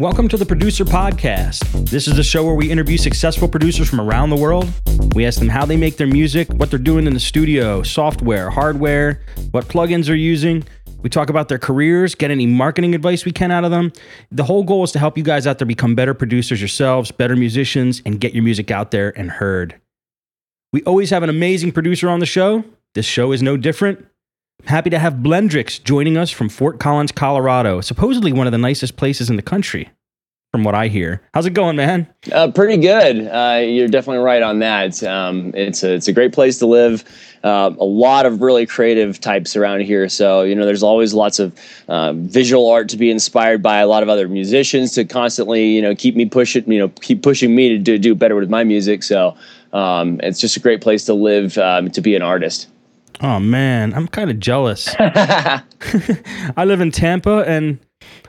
Welcome to the Producer Podcast. This is a show where we interview successful producers from around the world. We ask them how they make their music, what they're doing in the studio, software, hardware, what plugins they're using. We talk about their careers, get any marketing advice we can out of them. The whole goal is to help you guys out there become better producers yourselves, better musicians, and get your music out there and heard. We always have an amazing producer on the show. This show is no different. Happy to have Blendrix joining us from Fort Collins, Colorado, supposedly one of the nicest places in the country, from what I hear. How's it going, man? Uh, pretty good. Uh, you're definitely right on that. Um, it's a it's a great place to live. Uh, a lot of really creative types around here. So you know, there's always lots of um, visual art to be inspired by. A lot of other musicians to constantly you know keep me pushing you know keep pushing me to do, do better with my music. So um, it's just a great place to live um, to be an artist. Oh man, I'm kind of jealous. I live in Tampa and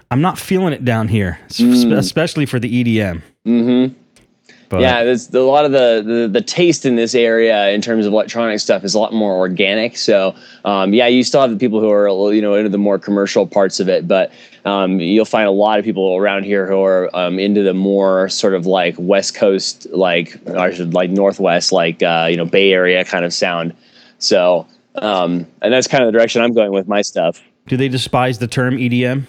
I'm not feeling it down here, mm. especially for the EDM. Mm-hmm. But yeah, there's a lot of the, the, the taste in this area in terms of electronic stuff is a lot more organic. So um, yeah, you still have the people who are you know into the more commercial parts of it, but um, you'll find a lot of people around here who are um, into the more sort of like West Coast, like or like Northwest, like uh, you know Bay Area kind of sound. So um, and that's kind of the direction I'm going with my stuff. Do they despise the term EDM?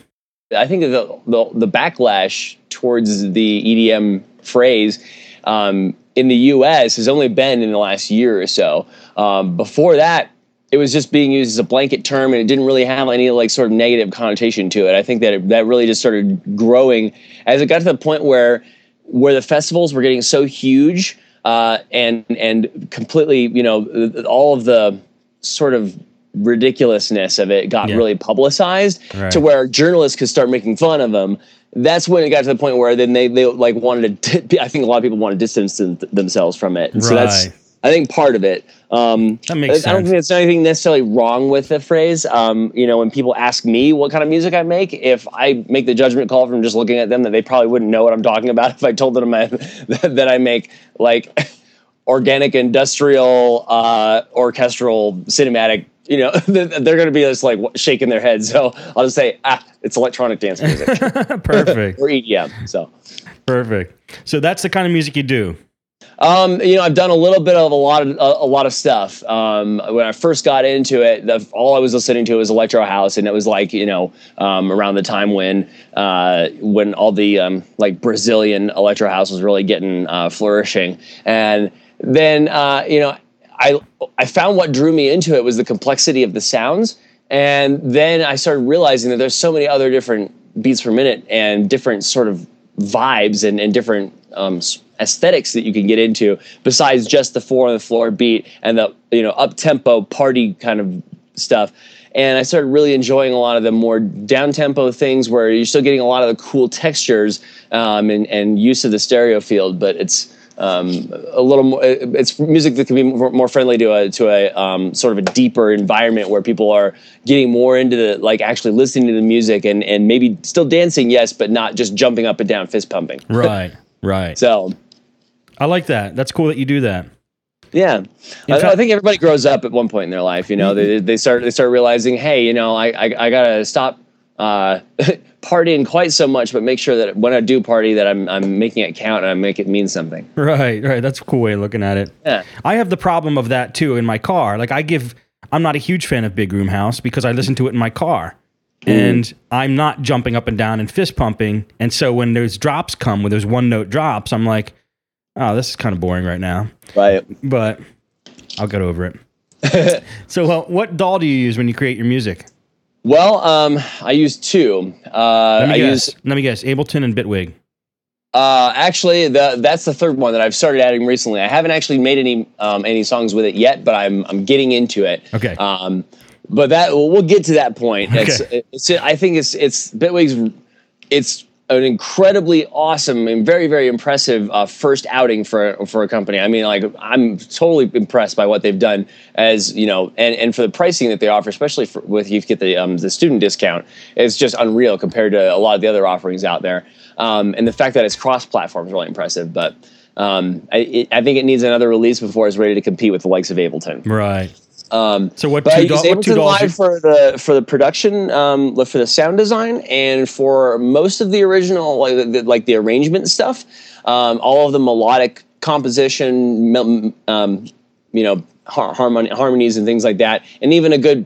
I think the the, the backlash towards the EDM phrase um, in the U.S. has only been in the last year or so. Um, before that, it was just being used as a blanket term, and it didn't really have any like sort of negative connotation to it. I think that it, that really just started growing as it got to the point where where the festivals were getting so huge uh, and and completely, you know, all of the sort of ridiculousness of it got yeah. really publicized right. to where journalists could start making fun of them that's when it got to the point where then they, they like wanted to i think a lot of people want to distance themselves from it right. so that's i think part of it um, that makes I, sense. I don't think there's anything necessarily wrong with the phrase. Um, you know, when people ask me what kind of music I make, if I make the judgment call from just looking at them that they probably wouldn't know what I'm talking about if I told them I, that I make like organic industrial uh, orchestral cinematic you know they're going to be just like shaking their heads. So i'll just say ah it's electronic dance music. Perfect. Or edm so. Perfect. So that's the kind of music you do? Um, you know, I've done a little bit of a lot of a, a lot of stuff. Um, when I first got into it, the, all I was listening to was electro house, and it was like you know um, around the time when uh, when all the um, like Brazilian electro house was really getting uh, flourishing, and then uh, you know I I found what drew me into it was the complexity of the sounds, and then I started realizing that there's so many other different beats per minute and different sort of vibes and, and different um, aesthetics that you can get into besides just the four on the floor beat and the you know up tempo party kind of stuff. And I started really enjoying a lot of the more down tempo things where you're still getting a lot of the cool textures um, and, and use of the stereo field, but it's um, a little more. It's music that can be more friendly to a to a um, sort of a deeper environment where people are getting more into the like actually listening to the music and and maybe still dancing, yes, but not just jumping up and down, fist pumping. Right, right. so, I like that. That's cool that you do that. Yeah, I, I, think everybody grows up at one point in their life. You know, mm-hmm. they they start they start realizing, hey, you know, I I, I gotta stop uh, partying quite so much, but make sure that when I do party, that I'm I'm making it count and I make it mean something. Right, right. That's a cool way of looking at it. Yeah. I have the problem of that too in my car. Like I give, I'm not a huge fan of Big Room House because I listen to it in my car. Mm. And I'm not jumping up and down and fist pumping. And so when those drops come, when those one note drops, I'm like, oh, this is kind of boring right now. Right. But I'll get over it. so, what DAW do you use when you create your music? Well, um, I use two. Uh, let me I guess. use. Let me guess. Ableton and Bitwig. Uh, actually, the, that's the third one that I've started adding recently. I haven't actually made any um, any songs with it yet, but I'm I'm getting into it. Okay. Um, but that we'll get to that point. Okay. It's, it's, I think it's it's Bitwig's. It's an incredibly awesome and very very impressive uh, first outing for for a company. I mean, like I'm totally impressed by what they've done as you know, and, and for the pricing that they offer, especially for, with you get the um, the student discount, it's just unreal compared to a lot of the other offerings out there. Um, and the fact that it's cross platform is really impressive, but. Um, I, it, I think it needs another release before it's ready to compete with the likes of Ableton. Right. Um, So what but I two, use do- Ableton? Live for the for the production, um, for the sound design, and for most of the original, like the, like the arrangement stuff. Um, all of the melodic composition, um, you know, har- harmon- harmonies and things like that, and even a good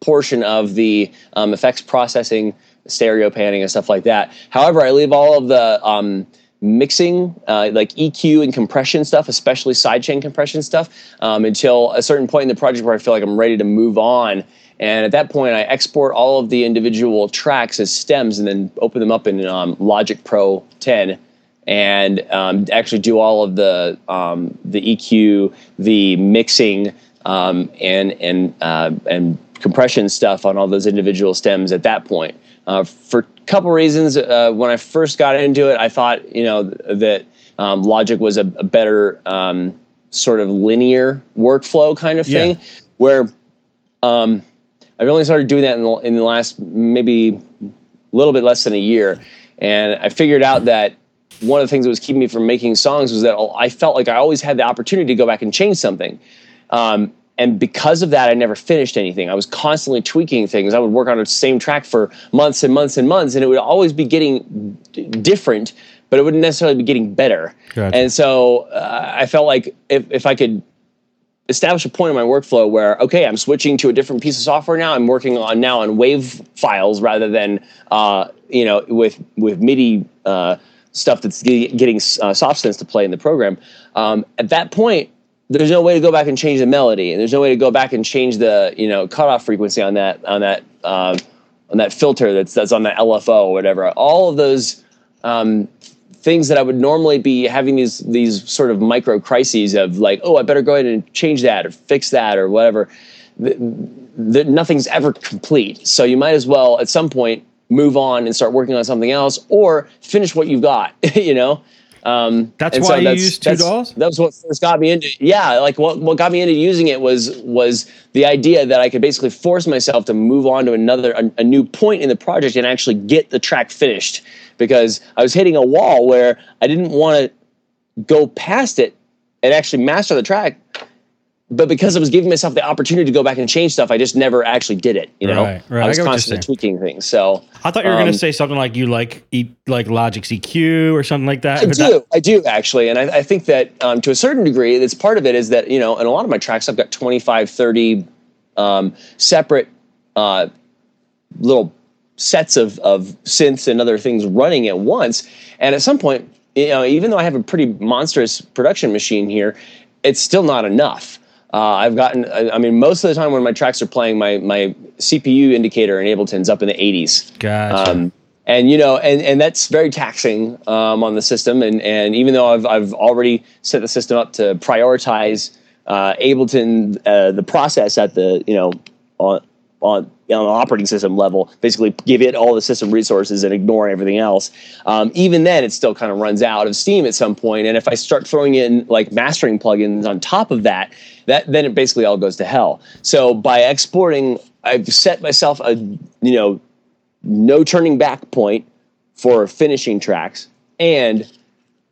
portion of the um, effects processing, stereo panning, and stuff like that. However, I leave all of the um, mixing, uh, like EQ and compression stuff, especially sidechain compression stuff, um, until a certain point in the project where I feel like I'm ready to move on. And at that point, I export all of the individual tracks as stems and then open them up in um, Logic Pro 10 and um, actually do all of the um, the EQ, the mixing, um, and and uh, and compression stuff on all those individual stems at that point. Uh, for couple reasons, uh, when I first got into it, I thought you know that um, Logic was a, a better um, sort of linear workflow kind of Yeah. thing, where um, I've only started doing that in the, in the last maybe a little bit less than a year, and I figured out that one of the things that was keeping me from making songs was that I felt like I always had the opportunity to go back and change something. Um, and because of that, I never finished anything. I was constantly tweaking things. I would work on the same track for months and months and months, and it would always be getting d- different, but it wouldn't necessarily be getting better. Gotcha. And so uh, I felt like if, if I could establish a point in my workflow where okay i'm switching to a different piece of software now i'm working on now on wave files rather than uh, you know with with midi uh, stuff that's ge- getting uh, soft synths to play in the program um, at that point there's no way to go back and change the melody and there's no way to go back and change the you know cutoff frequency on that on that um, on that filter that's that's on that lfo or whatever all of those um, things that I would normally be having these these sort of micro crises of like, oh, I better go ahead and change that or fix that or whatever. The, the, nothing's ever complete, so you might as well at some point move on and start working on something else or finish what you've got. you know. Um, That's why you use two that's- DAWs? That was what first got me into. Yeah, like what what got me into using it was was the idea that I could basically force myself to move on to another a, a new point in the project and actually get the track finished because I was hitting a wall where I didn't want to go past it and actually master the track. But because I was giving myself the opportunity to go back and change stuff, I just never actually did it. You know, Right, right. I I was get constantly tweaking things. So I thought you were going Um, to say something like you like e- like Logic's EQ or something like that. I do, that- I do actually, and I, I think that um, to a certain degree, that's part of it is that you know, in a lot of my tracks, I've got 25, 30 um, separate uh, little sets of of synths and other things running at once, and at some point, you know, even though I have a pretty monstrous production machine here, it's still not enough. Uh, I've gotten, I, I mean, most of the time when my tracks are playing, my my CPU indicator in Ableton's up in the 80s. Gotcha. Um, and you know, and and that's very taxing um, on the system. And and even though I've I've already set the system up to prioritize uh, Ableton, uh, the process at the you know on on on an operating system level, basically give it all the system resources and ignore everything else. Um, even then, it still kind of runs out of steam at some point. And if I start throwing in like mastering plugins on top of that, that then it basically all goes to hell. So by exporting, I've set myself a you know no turning back point for finishing tracks and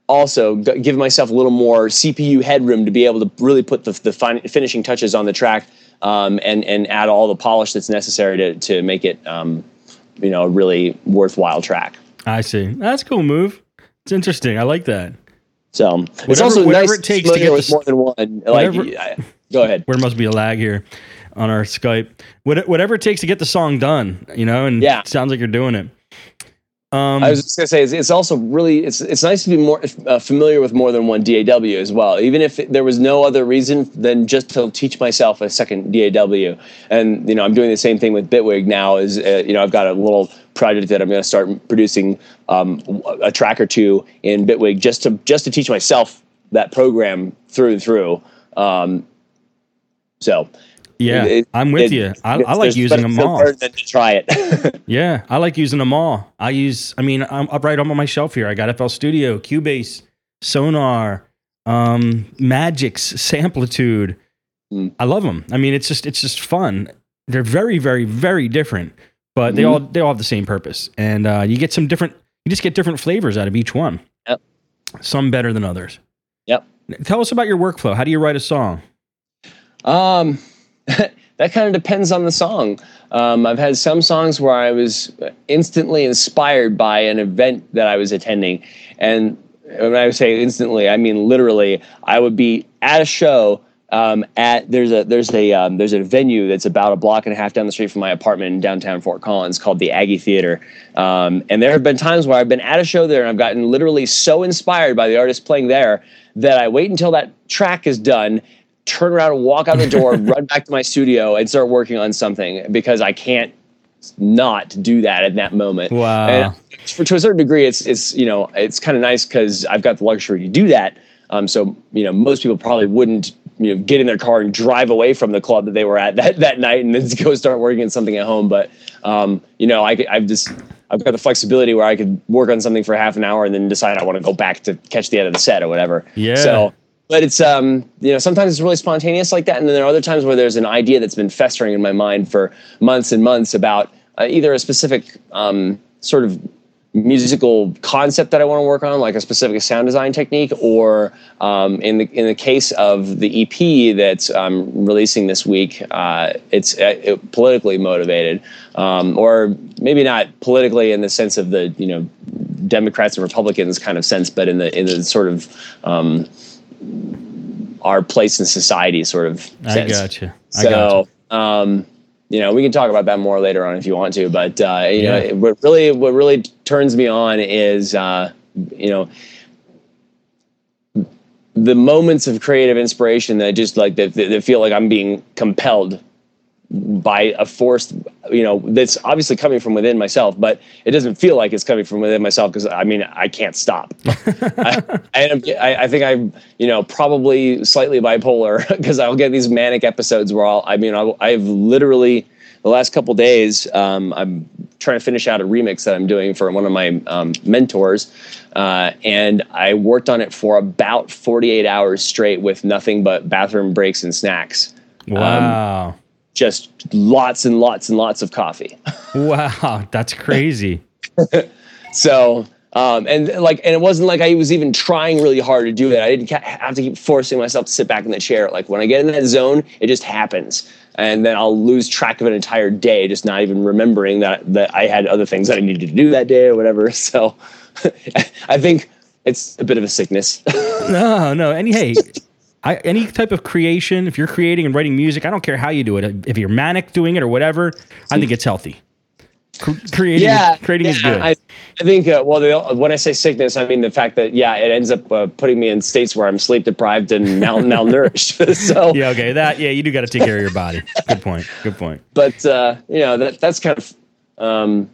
also give myself a little more CPU headroom to be able to really put the, the fin- finishing touches on the track um, and and add all the polish that's necessary to to make it um, you know a really worthwhile track. I see. That's a cool move. It's interesting. I like that. So it's Whatever- also whatever nice it takes to get with the- more than one. Like, I- go ahead. There must be a lag here on our Skype. What, whatever it takes to get the song done, you know, and Yeah. it sounds like you're doing it. Um, I was just gonna say it's, it's also really it's it's nice to be more uh, familiar with more than one DAW as well. Even if there was no other reason than just to teach myself a second DAW, and you know I'm doing the same thing with Bitwig now. Is uh, you know I've got a little project that I'm going to start producing um, a track or two in Bitwig just to just to teach myself that program through and through. Um, so yeah, it- I'm with it- you. I, I like using them all. than to try it. Yeah, I like using them all. I use, I mean, I'm up right on my shelf here. I got FL Studio, Cubase, Sonar, um, Magix, Samplitude. Mm. I love them. I mean, it's just it's just fun. They're very, very, very different, but they Mhm. all they all have the same purpose, and uh, you get some different. You just get different flavors out of each one. Yep. Some better than others. Yep. Tell us about your workflow. How do you write a song? Um, that kind of depends on the song. Um, I've had some songs where I was instantly inspired by an event that I was attending, and when I say instantly, I mean literally. I would be at a show um, at there's a there's a um, there's a venue that's about a block and a half down the street from my apartment in downtown Fort Collins called the Aggie Theater, um, and there have been times where I've been at a show there and I've gotten literally so inspired by the artist playing there that I wait until that track is done, turn around and walk out the door, run back to my studio and start working on something because I can't not do that in that moment. Wow. And for, to a certain degree, it's it's you know it's kind of nice because I've got the luxury to do that. Um, so you know most people probably wouldn't you know get in their car and drive away from the club that they were at that that night and then go start working on something at home. But um, you know I I've just I've got the flexibility where I could work on something for half an hour and then decide I want to go back to catch the end of the set or whatever. Yeah. So but it's um you know sometimes it's really spontaneous like that and then there are other times where there's an idea that's been festering in my mind for months and months about uh, either a specific um, sort of musical concept that I want to work on, like a specific sound design technique, or um, in the in the case of the EP that's um, releasing this week, uh, it's uh, it, politically motivated, um, or maybe not politically in the sense of the you know Democrats and Republicans kind of sense, but in the in the sort of um, our place in society sort of sense. I gotcha. I so, gotcha. um, you know, we can talk about that more later on if you want to. But uh, you Yeah. know, what really what really turns me on is uh, you know the moments of creative inspiration that just like that, that feel like I'm being compelled by a force you know that's obviously coming from within myself but it doesn't feel like it's coming from within myself because i mean i can't stop I, I, I, I think i'm you know probably slightly bipolar because i'll get these manic episodes where i'll i mean I'll, i've literally the last couple days um, i'm trying to finish out a remix that i'm doing for one of my um, mentors uh, and i worked on it for about 48 hours straight with nothing but bathroom breaks and snacks Wow. Just lots and lots and lots of coffee. wow. That's crazy. So, um, and like, and it wasn't like I was even trying really hard to do it. I didn't have to keep forcing myself to sit back in the chair. Like when I get in that zone, it just happens. And then I'll lose track of an entire day, just not even remembering that, that I had other things that I needed to do that day or whatever. So I think it's a bit of a sickness. No, no. Any hey, I, any type of creation, if you're creating and writing music, I don't care how you do it. If you're manic doing it or whatever, I think it's healthy. Creating, yeah, creating is good. I, I think. Uh, well, the, when I say sickness, I mean the fact that yeah, it ends up uh, putting me in states where I'm sleep deprived and mal- malnourished. so, yeah, okay. That yeah, you do got to take care of your body. Good point. Good point. but uh, you know that that's kind of um,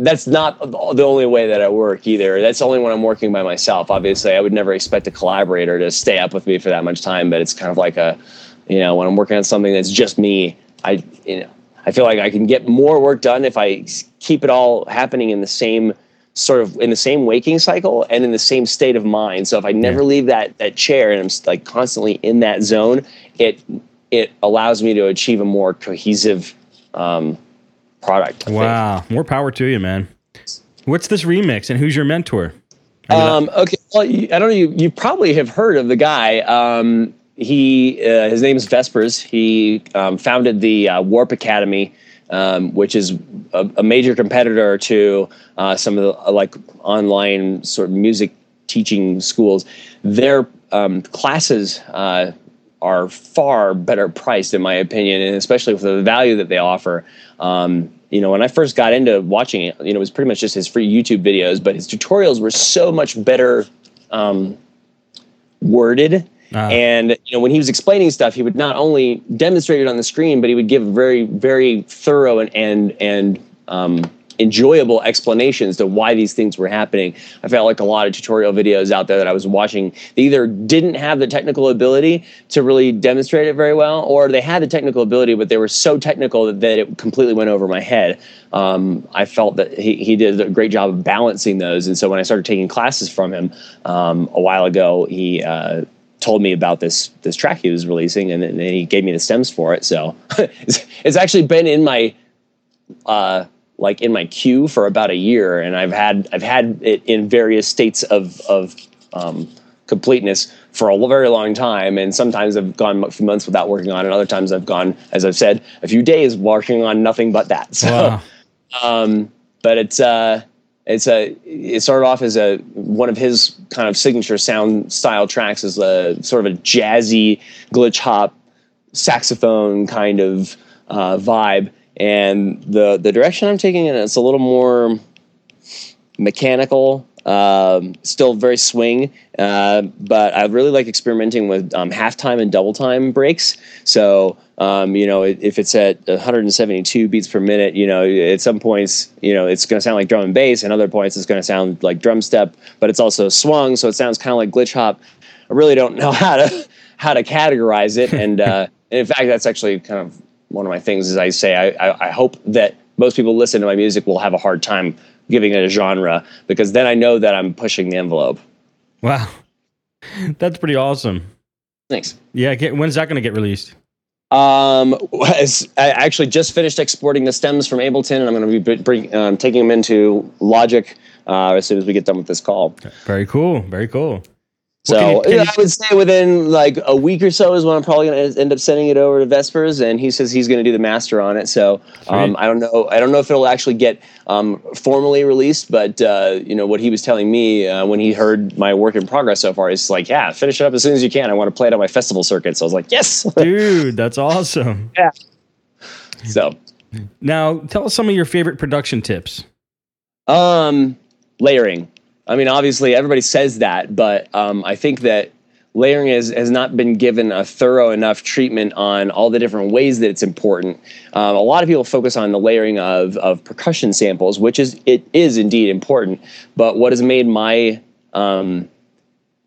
that's not the only way that I work either. That's only when I'm working by myself. Obviously, I would never expect a collaborator to stay up with me for that much time. But it's kind of like a, you know, when I'm working on something that's just me, I you know I feel like I can get more work done if I keep it all happening in the same sort of in the same waking cycle and in the same state of mind. So if I never Yeah. leave that that chair and I'm like constantly in that zone, it it allows me to achieve a more cohesive um, product. I think. Wow. More power to you, man. What's this remix and who's your mentor? Um, okay, well, you, I don't know. You, you probably have heard of the guy. Um, he uh, his name is Vespers. He um, founded the uh, Warp Academy, um, which is a, a major competitor to uh, some of the uh, like online sort of music teaching schools. Their um, classes uh, are far better priced, in my opinion, and especially for the value that they offer. Um, you know, when I first got into watching it, you know, it was pretty much just his free YouTube videos, but his tutorials were so much better um, worded. Ah. And you know, when he was explaining stuff, he would not only demonstrate it on the screen, but he would give very, very thorough and and and um, enjoyable explanations to why these things were happening. I felt like a lot of tutorial videos out there that I was watching, they either didn't have the technical ability to really demonstrate it very well, or they had the technical ability, but they were so technical that, that it completely went over my head. Um, I felt that he, he did a great job of balancing those. And so when I started taking classes from him um, a while ago, he uh, told me about this this track he was releasing, and then he gave me the stems for it. So it's, it's actually been in my uh, like in my queue for about a year, and I've had I've had it in various states of of um, completeness for a very long time. And sometimes I've gone a few months without working on it. Other times I've gone, as I've said, a few days working on nothing but that. So, Wow. um, but it's uh, it's a it started off as a one of his kind of signature sound style tracks as a sort of a jazzy glitch hop saxophone kind of uh, vibe. And the the direction I'm taking it, it's a little more mechanical, um, still very swing, uh, but I really like experimenting with um, halftime and double time breaks. So, um, you know, if it's at 172 beats per minute, you know, at some points, you know, it's going to sound like drum and bass, and other points it's going to sound like drum step, but it's also swung, so it sounds kind of like glitch hop. I really don't know how to how to categorize it, and, uh, in fact, that's actually kind of one of my things. Is I say I, I, I hope that most people listen to my music will have a hard time giving it a genre because then I know that I'm pushing the envelope. Wow. That's pretty awesome. Thanks. Yeah. Get, when's that going to get released? Um, I actually just finished exporting the stems from Ableton, and I'm going to be bring, um, taking them into Logic uh, as soon as we get done with this call. Very cool. Very cool. So Well, can you- can I would say within like a week or so is when I'm probably going to end up sending it over to Vespers, and he says he's going to do the master on it. So um, I don't know. I don't know if it'll actually get um, formally released, but uh, you know what he was telling me uh, when he heard my work in progress so far is like, yeah, finish it up as soon as you can. I want to play it on my festival circuit. So I was like, yes. Dude, that's awesome. Yeah. So Now, tell us some of your favorite production tips. Um, layering. I mean, obviously, everybody says that, but um, I think that layering has, has not been given a thorough enough treatment on all the different ways that it's important. Um, a lot of people focus on the layering of, of percussion samples, which is it is indeed important. But what has made my um,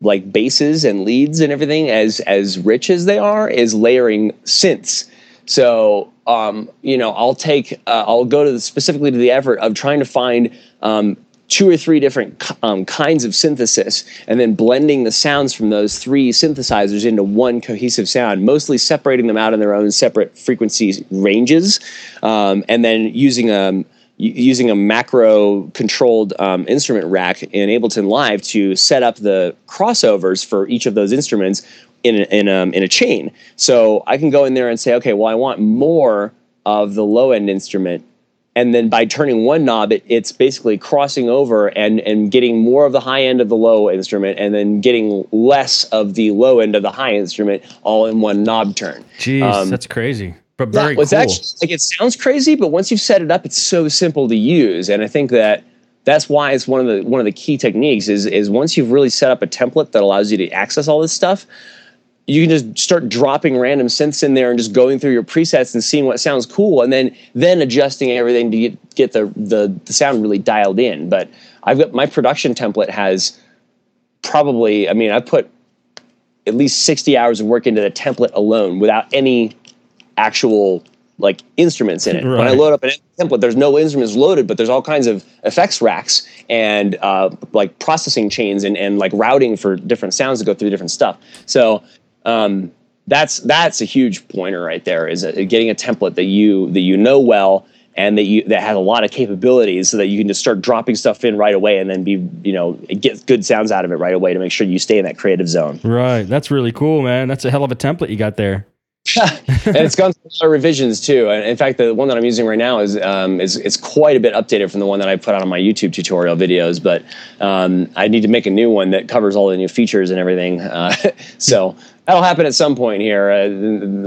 like basses and leads and everything as as rich as they are is layering synths. So um, you know, I'll take uh, I'll go to the, specifically to the effort of trying to find um, two or three different um, kinds of synthesis, and then blending the sounds from those three synthesizers into one cohesive sound. Mostly separating them out in their own separate frequency ranges, um, and then using a using a macro controlled um, instrument rack in Ableton Live to set up the crossovers for each of those instruments in a, in a, in a chain. So I can go in there and say, okay, well, I want more of the low end instrument. And then by turning one knob, it, it's basically crossing over and, and getting more of the high end of the low instrument and then getting less of the low end of the high instrument all in one knob turn. Jeez, Um, that's crazy. But very yeah, it's cool. actually like it sounds crazy, but once you've set it up, it's so simple to use. And I think that that's why it's one of the one of the key techniques is is once you've really set up a template that allows you to access all this stuff, you can just start dropping random synths in there and just going through your presets and seeing what sounds cool, and then then adjusting everything to get, get the, the the sound really dialed in. But I've got my production template has probably, I mean, I've put at least 60 hours of work into the template alone without any actual like instruments in it. When I load up an template, there's no instruments loaded, but there's all kinds of effects racks and uh, like processing chains and, and like routing for different sounds to go through different stuff. So um, that's that's a huge pointer right there. Is uh, getting a template that you that you know well and that you that has a lot of capabilities, so that you can just start dropping stuff in right away and then be you know get good sounds out of it right away to make sure you stay in that creative zone. Right. That's really cool, man. That's a hell of a template you got there. and it's gone through revisions too. And in fact, the one that I'm using right now is um, is it's quite a bit updated from the one that I put out on my YouTube tutorial videos. But um, I need to make a new one that covers all the new features and everything. Uh, so that'll happen at some point here. Uh,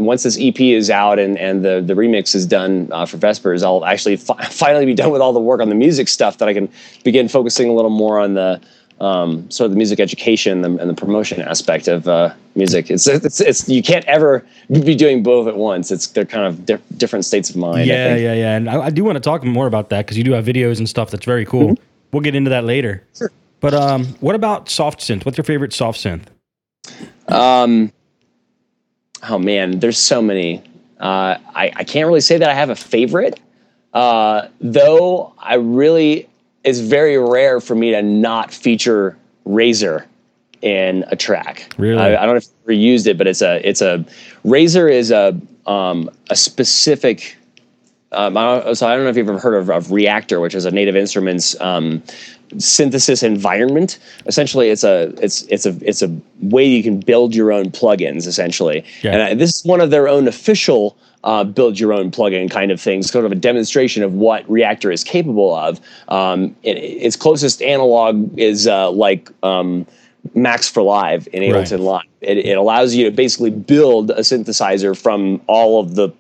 once this EP is out and and the the remix is done uh, for Vespers, I'll actually fi- finally be done with all the work on the music stuff that I can begin focusing a little more on the um, sort of the music education and the, and the promotion aspect of uh, music. It's, it's it's you can't ever be doing both at once. It's they're kind of di- different states of mind. I yeah, think. yeah, yeah. And I, I do want to talk more about that because you do have videos and stuff that's very cool. Mm-hmm. We'll get into that later. Sure. But um, what about soft synth? What's your favorite soft synth? Um, oh man, there's so many. Uh, I I can't really say that I have a favorite. Uh, though I really, it's very rare for me to not feature Razor in a track. Really? I, I don't know if you've ever used it, but it's a it's a Razor is a um, a specific Um, I, so I don't know if you've ever heard of, of Reaktor, which is a Native Instruments um, synthesis environment. Essentially, it's a it's it's a it's a way you can build your own plugins. Essentially, Yeah. and I, this is one of their own official. Uh, build your own plugin kind of things, sort of a demonstration of what Reaktor is capable of. Um, it, its closest analog is uh, like um, Max for Live in Ableton Live. It, it allows you to basically build a synthesizer from all of the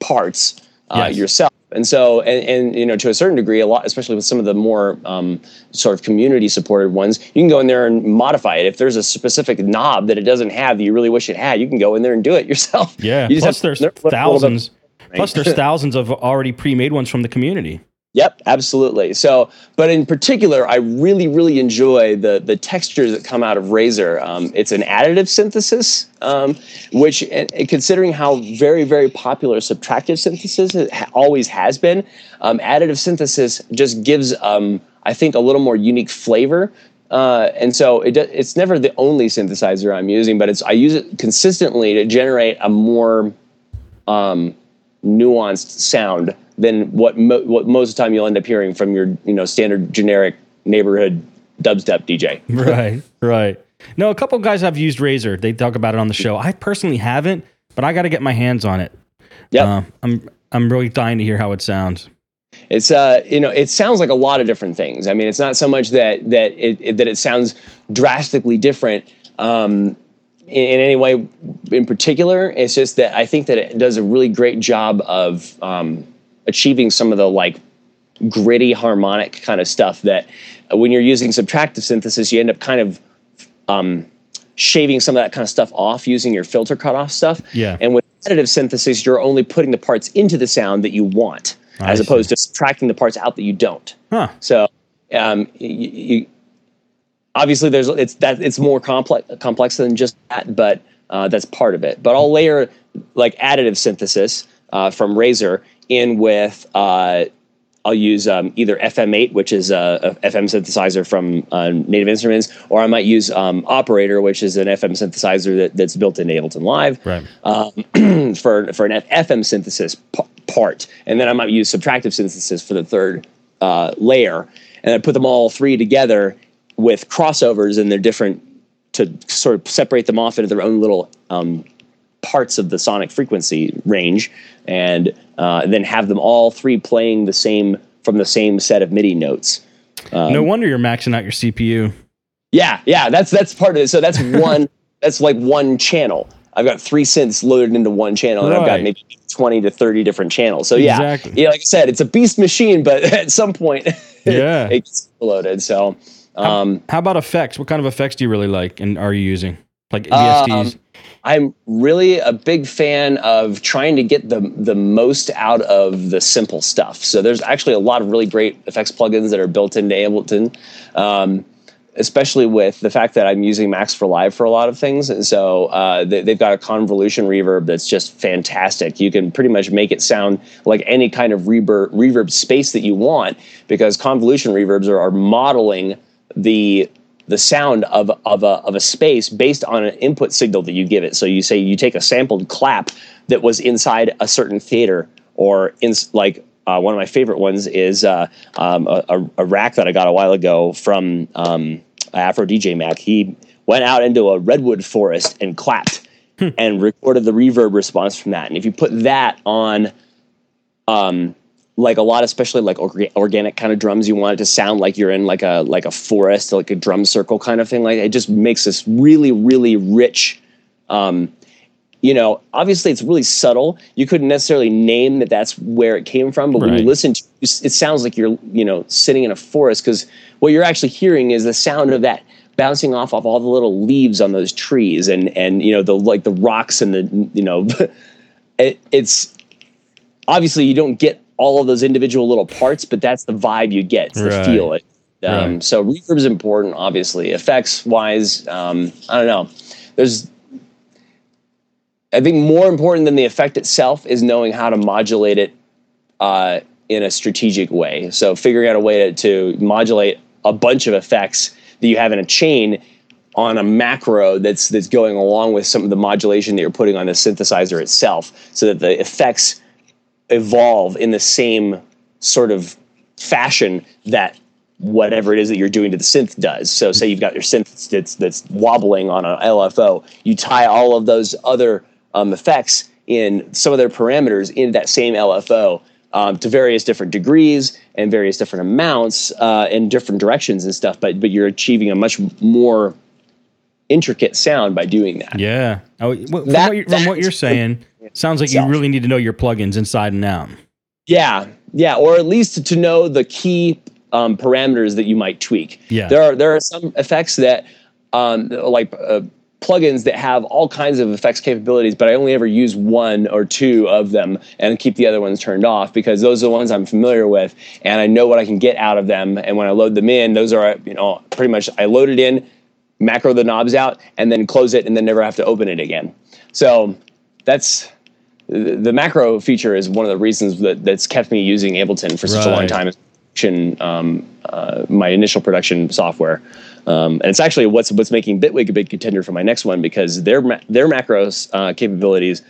parts uh, Yes. yourself. And so, and, and you know, to a certain degree, a lot, especially with some of the more um, sort of community supported ones, you can go in there and modify it. If there's a specific knob that it doesn't have that you really wish it had, you can go in there and do it yourself. Yeah. You Plus, there's to learn a little bit- thousands. Plus, there's thousands of already pre-made ones from the community. Yep, absolutely. So, but in particular, I really, really enjoy the the textures that come out of Razor. Um, it's an additive synthesis, um, which, and, and considering how very, very popular subtractive synthesis always has been, um, additive synthesis just gives, um, I think, a little more unique flavor. Uh, and so it, it's never the only synthesizer I'm using, but it's I use it consistently to generate a more um, nuanced sound than what mo- what most of the time you'll end up hearing from your you know standard generic neighborhood dubstep DJ. Right. right. No, a couple guys have used Razor. They talk about it on the show. I personally haven't, but I got to get my hands on it. Yep. Uh, I'm I'm really dying to hear how it sounds. It's uh you know it sounds like a lot of different things. I mean it's not so much that that it, it- that it sounds drastically different um, in, in any way in particular. It's just that I think that it does a really great job of um, achieving some of the like gritty harmonic kind of stuff that uh, when you're using subtractive synthesis you end up kind of um, shaving some of that kind of stuff off using your filter cutoff stuff. Yeah. And with additive synthesis, you're only putting the parts into the sound that you want, I as see. opposed to subtracting the parts out that you don't. Huh. So, um, you, you, obviously, there's it's that it's more complex complex than just that, but uh, that's part of it. But I'll layer like additive synthesis uh, from Razor in with. Uh, I'll use um, either FM8, which is a, a FM synthesizer from uh, Native Instruments, or I might use um, Operator, which is an FM synthesizer that, that's built in Ableton Live Right. um, for for an F- FM synthesis p- part, and then I might use subtractive synthesis for the third uh, layer, and I put them all three together with crossovers and they're different to sort of separate them off into their own little um, parts of the sonic frequency range, and uh, then have them all three playing the same from the same set of MIDI notes. no wonder you're maxing out your CPU. Yeah, yeah, that's that's part of it. So that's one. that's like one channel. I've got three synths loaded into one channel, and I've got maybe twenty to thirty different channels. So yeah, Exactly. yeah, like I said, it's a beast machine, but at some point, Yeah. it gets loaded. So. Um, How about effects? What kind of effects do you really like and are you using? Like Um, VSTs? I'm really a big fan of trying to get the the most out of the simple stuff. So there's actually a lot of really great effects plugins that are built into Ableton, um, especially with the fact that I'm using Max for Live for a lot of things. And so uh, they, they've got a convolution reverb that's just fantastic. You can pretty much make it sound like any kind of reverb reverb space that you want because convolution reverbs are, are modeling the the sound of of a of a space based on an input signal that you give it. So you say you take a sampled clap that was inside a certain theater, or in like uh, one of my favorite ones is uh, um, a, a- rack that I got a while ago from um, AfroDJMac. He went out into a redwood forest and clapped and recorded the reverb response from that. And if you put that on um, like a lot, especially like organic kind of drums. You want it to sound like you're in like a like a forest, like a drum circle kind of thing. Like it just makes this really really rich. Um, you know, obviously it's really subtle. You couldn't necessarily name that that's where it came from, but when you listen to it, it sounds like you're you know sitting in a forest because what you're actually hearing is the sound of that bouncing off of all the little leaves on those trees and and you know the like the rocks and the you know it, it's obviously you don't get all of those individual little parts, but that's the vibe you get, it's the Right. feel. It. Um, Right. So reverb is important, obviously. Effects wise, um, I don't know. There's, I think more important than the effect itself is knowing how to modulate it uh, in a strategic way. So figuring out a way to, to modulate a bunch of effects that you have in a chain on a macro that's that's going along with some of the modulation that you're putting on the synthesizer itself, so that the effects evolve in the same sort of fashion that whatever it is that you're doing to the synth does. So say you've got your synth that's that's wobbling on an LFO, you tie all of those other um, effects in some of their parameters into that same LFO um, to various different degrees and various different amounts uh, in different directions and stuff. But but you're achieving a much more intricate sound by doing that. Yeah. Oh, from, that, what, you're, from what you're saying, sounds like you really need to know your plugins inside and out. Yeah, yeah, or at least to know the key um, parameters that you might tweak. Yeah, there are there are some effects that um, like uh, plugins that have all kinds of effects capabilities, but I only ever use one or two of them and keep the other ones turned off because those are the ones I'm familiar with and I know what I can get out of them. And when I load them in, those are you know pretty much I load it in, macro the knobs out, and then close it, and then never have to open it again. So that's the macro feature is one of the reasons that that's kept me using Ableton for such right. a long time. Um, uh, my initial production software. Um, and it's actually what's what's making Bitwig a big contender for my next one because their their macros uh, capabilities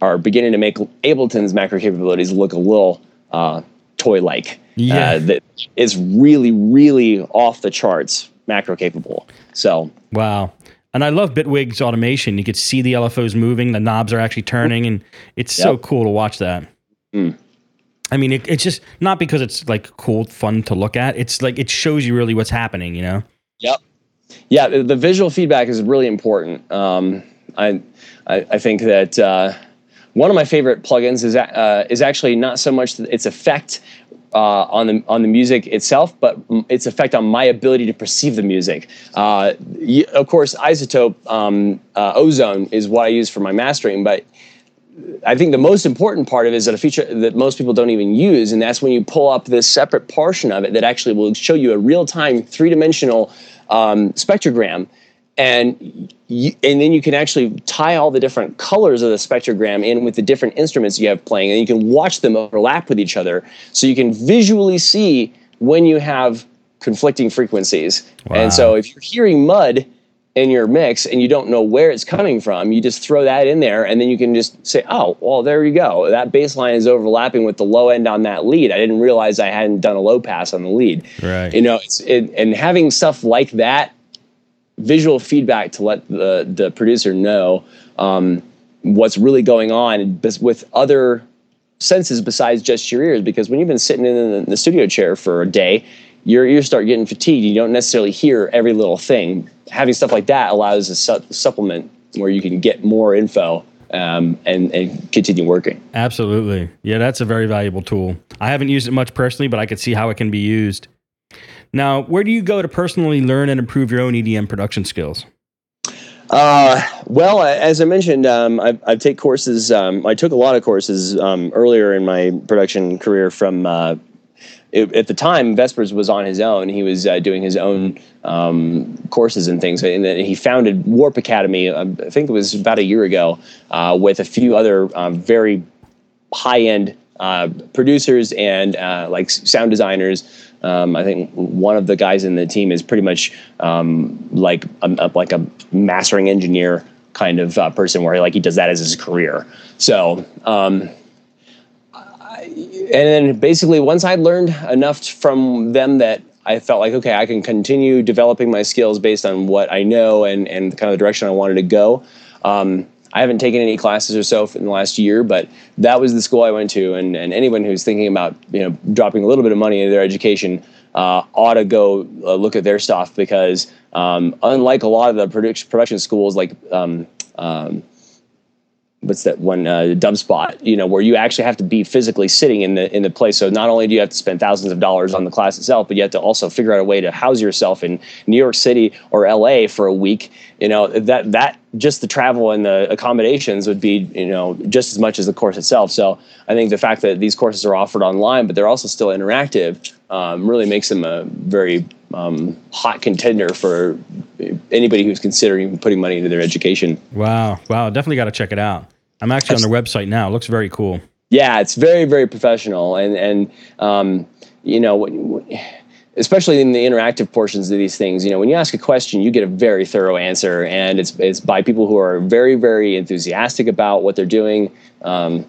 are beginning to make Ableton's macro capabilities look a little uh, toy-like. Yeah, uh, that is really really off the charts macro capable. So wow. And I love Bitwig's automation. You could see the LFOs moving, the knobs are actually turning, and it's yep. so cool to watch that. Mm. I mean, it, it's just not because it's like cool, fun to look at. It's like it shows you really what's happening, you know? Yep. Yeah, the visual feedback is really important. Um, I, I, I think that uh, one of my favorite plugins is uh, is actually not so much its effect uh, on the on the music itself, but its effect on my ability to perceive the music. Uh, of course, iZotope um, uh, Ozone is what I use for my mastering, but I think the most important part of it is that a feature that most people don't even use, and that's when you pull up this separate portion of it that actually will show you a real time three dimensional um, spectrogram. And you, and then you can actually tie all the different colors of the spectrogram in with the different instruments you have playing, and you can watch them overlap with each other, so you can visually see when you have conflicting frequencies. Wow. And so if you're hearing mud in your mix and you don't know where it's coming from, you just throw that in there and then you can just say, oh, well, there you go. That bass line is overlapping with the low end on that lead. I didn't realize I hadn't done a low pass on the lead. Right. You know, it's it, and having stuff like that, visual feedback to let the the producer know um, what's really going on with other senses besides just your ears. Because when you've been sitting in the, studio chair for a day, your ears start getting fatigued. You don't necessarily hear every little thing. Having stuff like that allows a su- supplement where you can get more info um, and, and continue working. Absolutely. Yeah, that's a very valuable tool. I haven't used it much personally, but I could see how it can be used. Now, where do you go to personally learn and improve your own EDM production skills? Uh, well, as I mentioned, um, I, I, take courses. Um, I took a lot of courses um, earlier in my production career from uh, it, at the time, Vespers was on his own. He was uh, doing his own um, courses and things. And then he founded Warp Academy, uh, I think it was about a year ago, uh, with a few other um, very high end uh, producers and uh, like sound designers. Um, I think one of the guys in the team is pretty much um, like a, like a mastering engineer kind of uh, person, where like he does that as his career. So um, and then basically once I learned enough from them that I felt like okay, I can continue developing my skills based on what I know and and kind of the direction I wanted to go. Um, I haven't taken any classes or so in the last year, but that was the school I went to, and, and anyone who's thinking about you know dropping a little bit of money into their education uh, ought to go uh, look at their stuff because um, unlike a lot of the production schools like um, um, what's that one uh, Dubspot you know where you actually have to be physically sitting in the in the place. So not only do you have to spend thousands of dollars on the class itself but you have to also figure out a way to house yourself in New York City or LA for a week. You know that that just the travel and the accommodations would be you know just as much as the course itself. So I think the fact that these courses are offered online but they're also still interactive um, really makes them a very um, hot contender for anybody who's considering putting money into their education. Wow, wow, definitely got to check it out. I'm actually on their website now. It looks very cool. Yeah, it's very very professional, and and um, you know. especially in the interactive portions of these things, you know, when you ask a question, you get a very thorough answer, and it's it's by people who are very very enthusiastic about what they're doing. Um,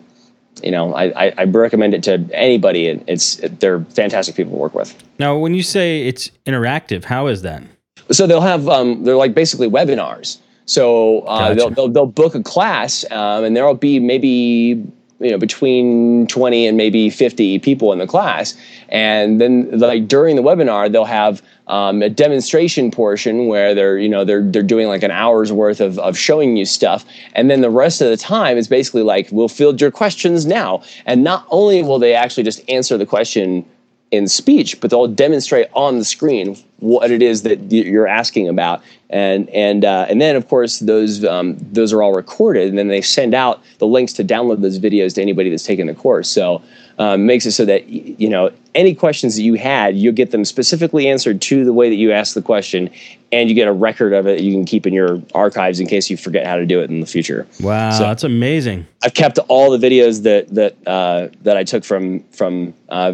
you know, I, I, I recommend it to anybody. It's they're fantastic people to work with. Now, when you say it's interactive, how is that? So they'll have um, they're like basically webinars. So uh, gotcha. they'll, they'll, they'll book a class, um, and there'll be maybe you know between 20 and maybe 50 people in the class. And then like during the webinar they'll have um, a demonstration portion where they're you know they're they're doing like an hour's worth of, of showing you stuff. And then the rest of the time is basically like we'll field your questions now. And not only will they actually just answer the question in speech, but they'll demonstrate on the screen what it is that you're asking about, and and uh, and then of course those um, those are all recorded, and then they send out the links to download those videos to anybody that's taken the course. So um, makes it so that you know any questions that you had, you'll get them specifically answered to the way that you asked the question, and you get a record of it you can keep in your archives in case you forget how to do it in the future. Wow, so that's amazing. I've kept all the videos that that uh, that I took from from uh,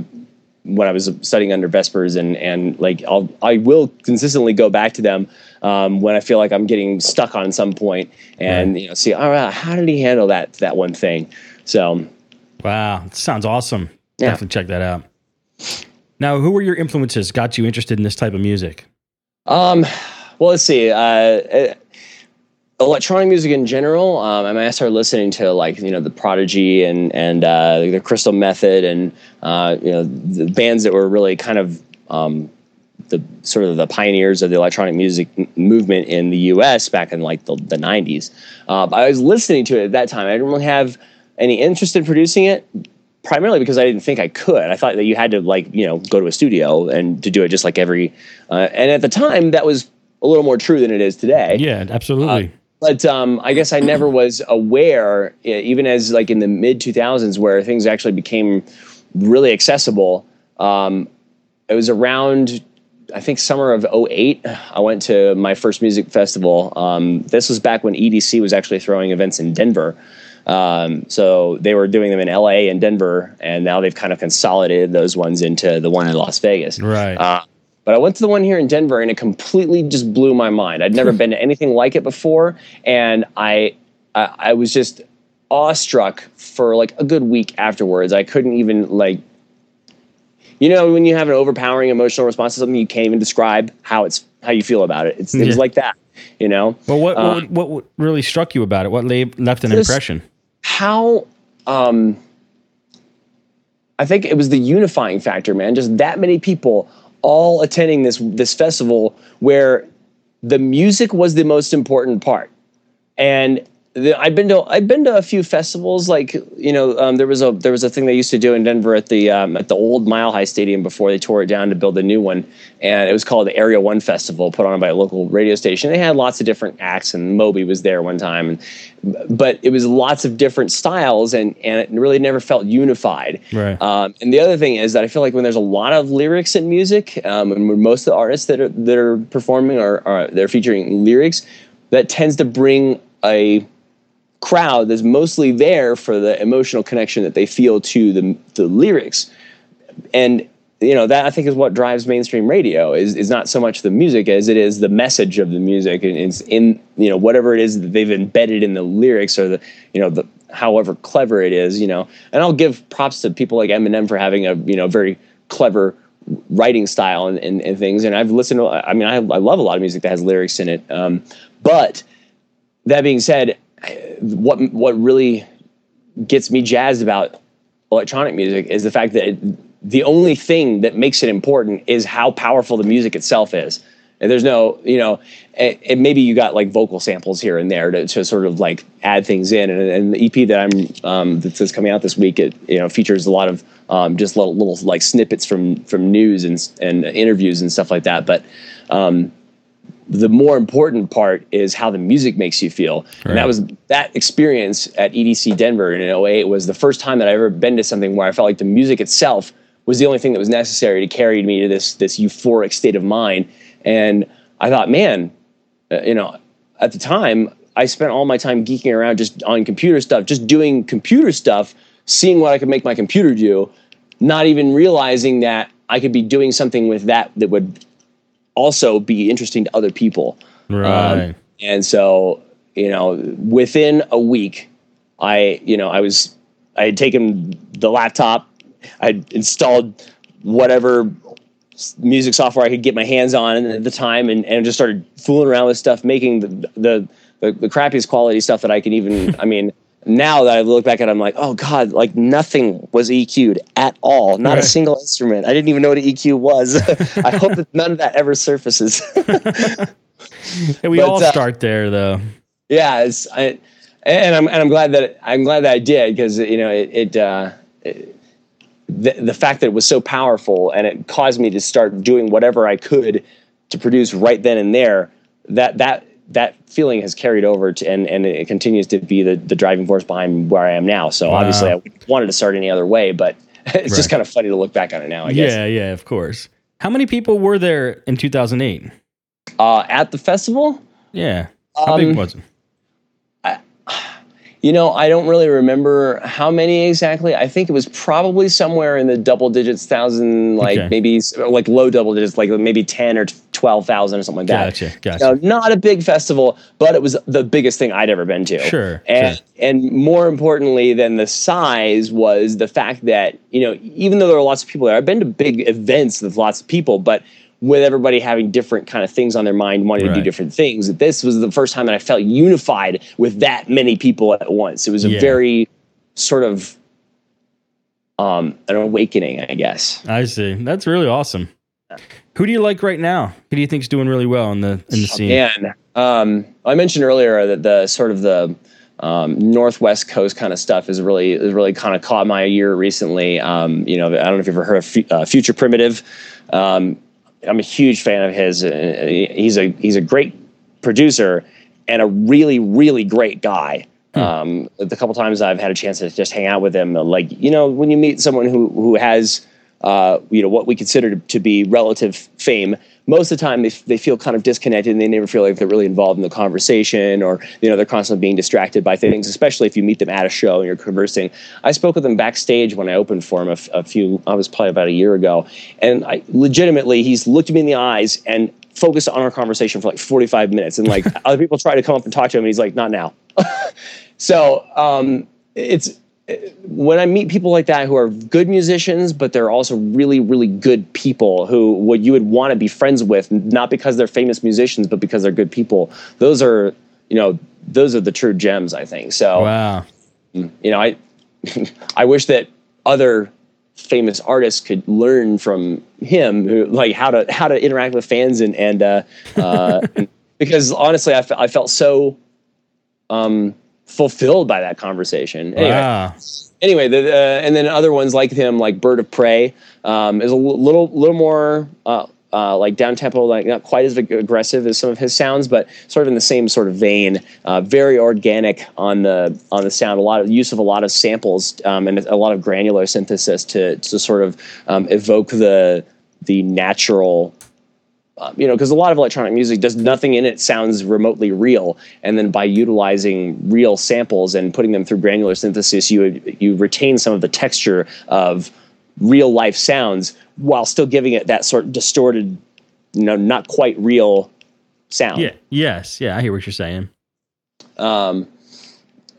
when I was studying under Vespers and and like I'll I will consistently go back to them um, when I feel like I'm getting stuck on some point and right. you know see all right how did he handle that that one thing? So. Wow sounds awesome. Yeah. definitely check that out. Now who were your influences got you interested in this type of music? Um well let's see uh, electronic music in general. Um, I, mean, I started listening to like you know the Prodigy and and uh, the Crystal Method and uh, you know the bands that were really kind of um, the sort of the pioneers of the electronic music movement in the U.S. back in like the, the 90s. Uh, I was listening to it at that time. I didn't really have any interest in producing it. Primarily because I didn't think I could. I thought that you had to like you know go to a studio and to do it just like every. Uh, and at the time, that was a little more true than it is today. Yeah, absolutely. But um, I guess I never was aware, even as like in the mid 2000s, where things actually became really accessible. Um, it was around, I think, summer of 08. I went to my first music festival. Um, this was back when EDC was actually throwing events in Denver. Um, so they were doing them in LA and Denver, and now they've kind of consolidated those ones into the one in Las Vegas. Right. Uh, but I went to the one here in Denver and it completely just blew my mind. I'd never been to anything like it before. And I, I, I was just awestruck for like a good week afterwards. I couldn't even like you know when you have an overpowering emotional response to something you can't even describe how it's how you feel about it it's, it was like that you know well what, uh, what, what really struck you about it what left an impression how um i think it was the unifying factor man just that many people all attending this this festival where the music was the most important part. And the, I've been to I've been to a few festivals. Like you know, um, there was a there was a thing they used to do in Denver at the um, at the old Mile High Stadium before they tore it down to build a new one, and it was called the Area One Festival, put on by a local radio station. They had lots of different acts, and Moby was there one time, and, but it was lots of different styles, and and it really never felt unified. Right. Um, and the other thing is that I feel like when there's a lot of lyrics in music, um, and most of the artists that are that are performing are, are they're featuring lyrics, that tends to bring a crowd that's mostly there for the emotional connection that they feel to the, the lyrics. And you know that I think is what drives mainstream radio is is not so much the music as it is the message of the music. And it's in you know whatever it is that they've embedded in the lyrics or the you know the however clever it is you know. And I'll give props to people like Eminem for having a you know very clever writing style and, and, and things. And I've listened to I mean I, I love a lot of music that has lyrics in it. Um, but that being said what what really gets me jazzed about electronic music is the fact that it, the only thing that makes it important is how powerful the music itself is. And there's no, you know, and, maybe you got like vocal samples here and there to, to sort of like add things in. And, and the EP that I'm um, that's coming out this week, it you know features a lot of um, just little, little like snippets from from news and and interviews and stuff like that. But um, the more important part is how the music makes you feel. Right. And that was that experience at EDC Denver in 08 was the first time that I ever been to something where I felt like the music itself was the only thing that was necessary to carry me to this this euphoric state of mind. And I thought, man, uh, you know, at the time I spent all my time geeking around just on computer stuff, just doing computer stuff, seeing what I could make my computer do, not even realizing that I could be doing something with that that would also be interesting to other people. Right. Um, and so, you know, within a week, I, you know, I was I had taken the laptop, I installed whatever music software I could get my hands on at the time, and, and just started fooling around with stuff, making the the, the, the crappiest quality stuff that I could even. I mean, now that I look back at it, I'm like, oh god, like nothing was EQ'd at all, not right. a single instrument. I didn't even know what an EQ was. I hope that none of that ever surfaces. yeah, we but, all uh, start there, though. Yeah, it's I, and I'm and I'm glad that I'm glad that I did because you know it. it, uh, it the, the fact that it was so powerful and it caused me to start doing whatever I could to produce right then and there that that that feeling has carried over to, and, and it continues to be the, the driving force behind where I am now. So wow. obviously I wanted to start any other way, but it's right. just kind of funny to look back on it now, I guess. Yeah, yeah, of course. How many people were there in 2008? Uh, at the festival? Yeah. How um, big was it? You know, I don't really remember how many exactly. I think it was probably somewhere in the double digits, thousand, like okay. maybe like low double digits, like maybe ten or twelve thousand or something like that. Gotcha, gotcha. not a big festival, but it was the biggest thing I'd ever been to. Sure. And sure. and more importantly than the size was the fact that you know even though there were lots of people there, I've been to big events with lots of people, but with everybody having different kind of things on their mind, wanting right. to do different things. This was the first time that I felt unified with that many people at once. It was a yeah. very sort of um, an awakening, I guess. I see. That's really awesome. Who do you like right now? Who do you think's doing really well in the in the scene? And um, I mentioned earlier that the sort of the um, Northwest Coast kind of stuff is really is really kind of caught my ear recently. Um, you know, I don't know if you've ever heard of uh, Phutureprimitive. Um, I'm a huge fan of his. Uh, he's a he's a great producer and a really really great guy. Hmm. Um, the couple times I've had a chance to just hang out with him, like you know, when you meet someone who who has uh, you know what we consider to, to be relative fame, most of the time they, they feel kind of disconnected and they never feel like they're really involved in the conversation or you know they're constantly being distracted by things especially if you meet them at a show and you're conversing. I spoke with him backstage when i opened for him a, a few i was probably about a year ago and i legitimately he's looked me in the eyes and focused on our conversation for like 45 minutes and like other people try to come up and talk to him and he's like not now. So um, it's when I meet people like that who are good musicians, but they're also really, really good people who what you would want to be friends with, not because they're famous musicians, but because they're good people. Those are, you know, those are the true gems, I think. So, wow. you know, I, I wish that other famous artists could learn from him, who, like how to how to interact with fans and and uh, uh, because honestly, I, I felt so. Um, fulfilled by that conversation. Anyway, wow. anyway, the, uh, and then other ones like him, like Bird of Prey, um, is a little little more uh, uh, like down tempo, like not quite as aggressive as some of his sounds, but sort of in the same sort of vein. Uh, very organic on the on the sound. A lot of use of a lot of samples um, and a lot of granular synthesis to to sort of um, evoke the the natural uh, you know, because a lot of electronic music does nothing in it sounds remotely real, and then by utilizing real samples and putting them through granular synthesis, you you retain some of the texture of real life sounds while still giving it that sort of distorted, you know, not quite real sound. Yeah. Yes. Yeah. I hear what you're saying. Um,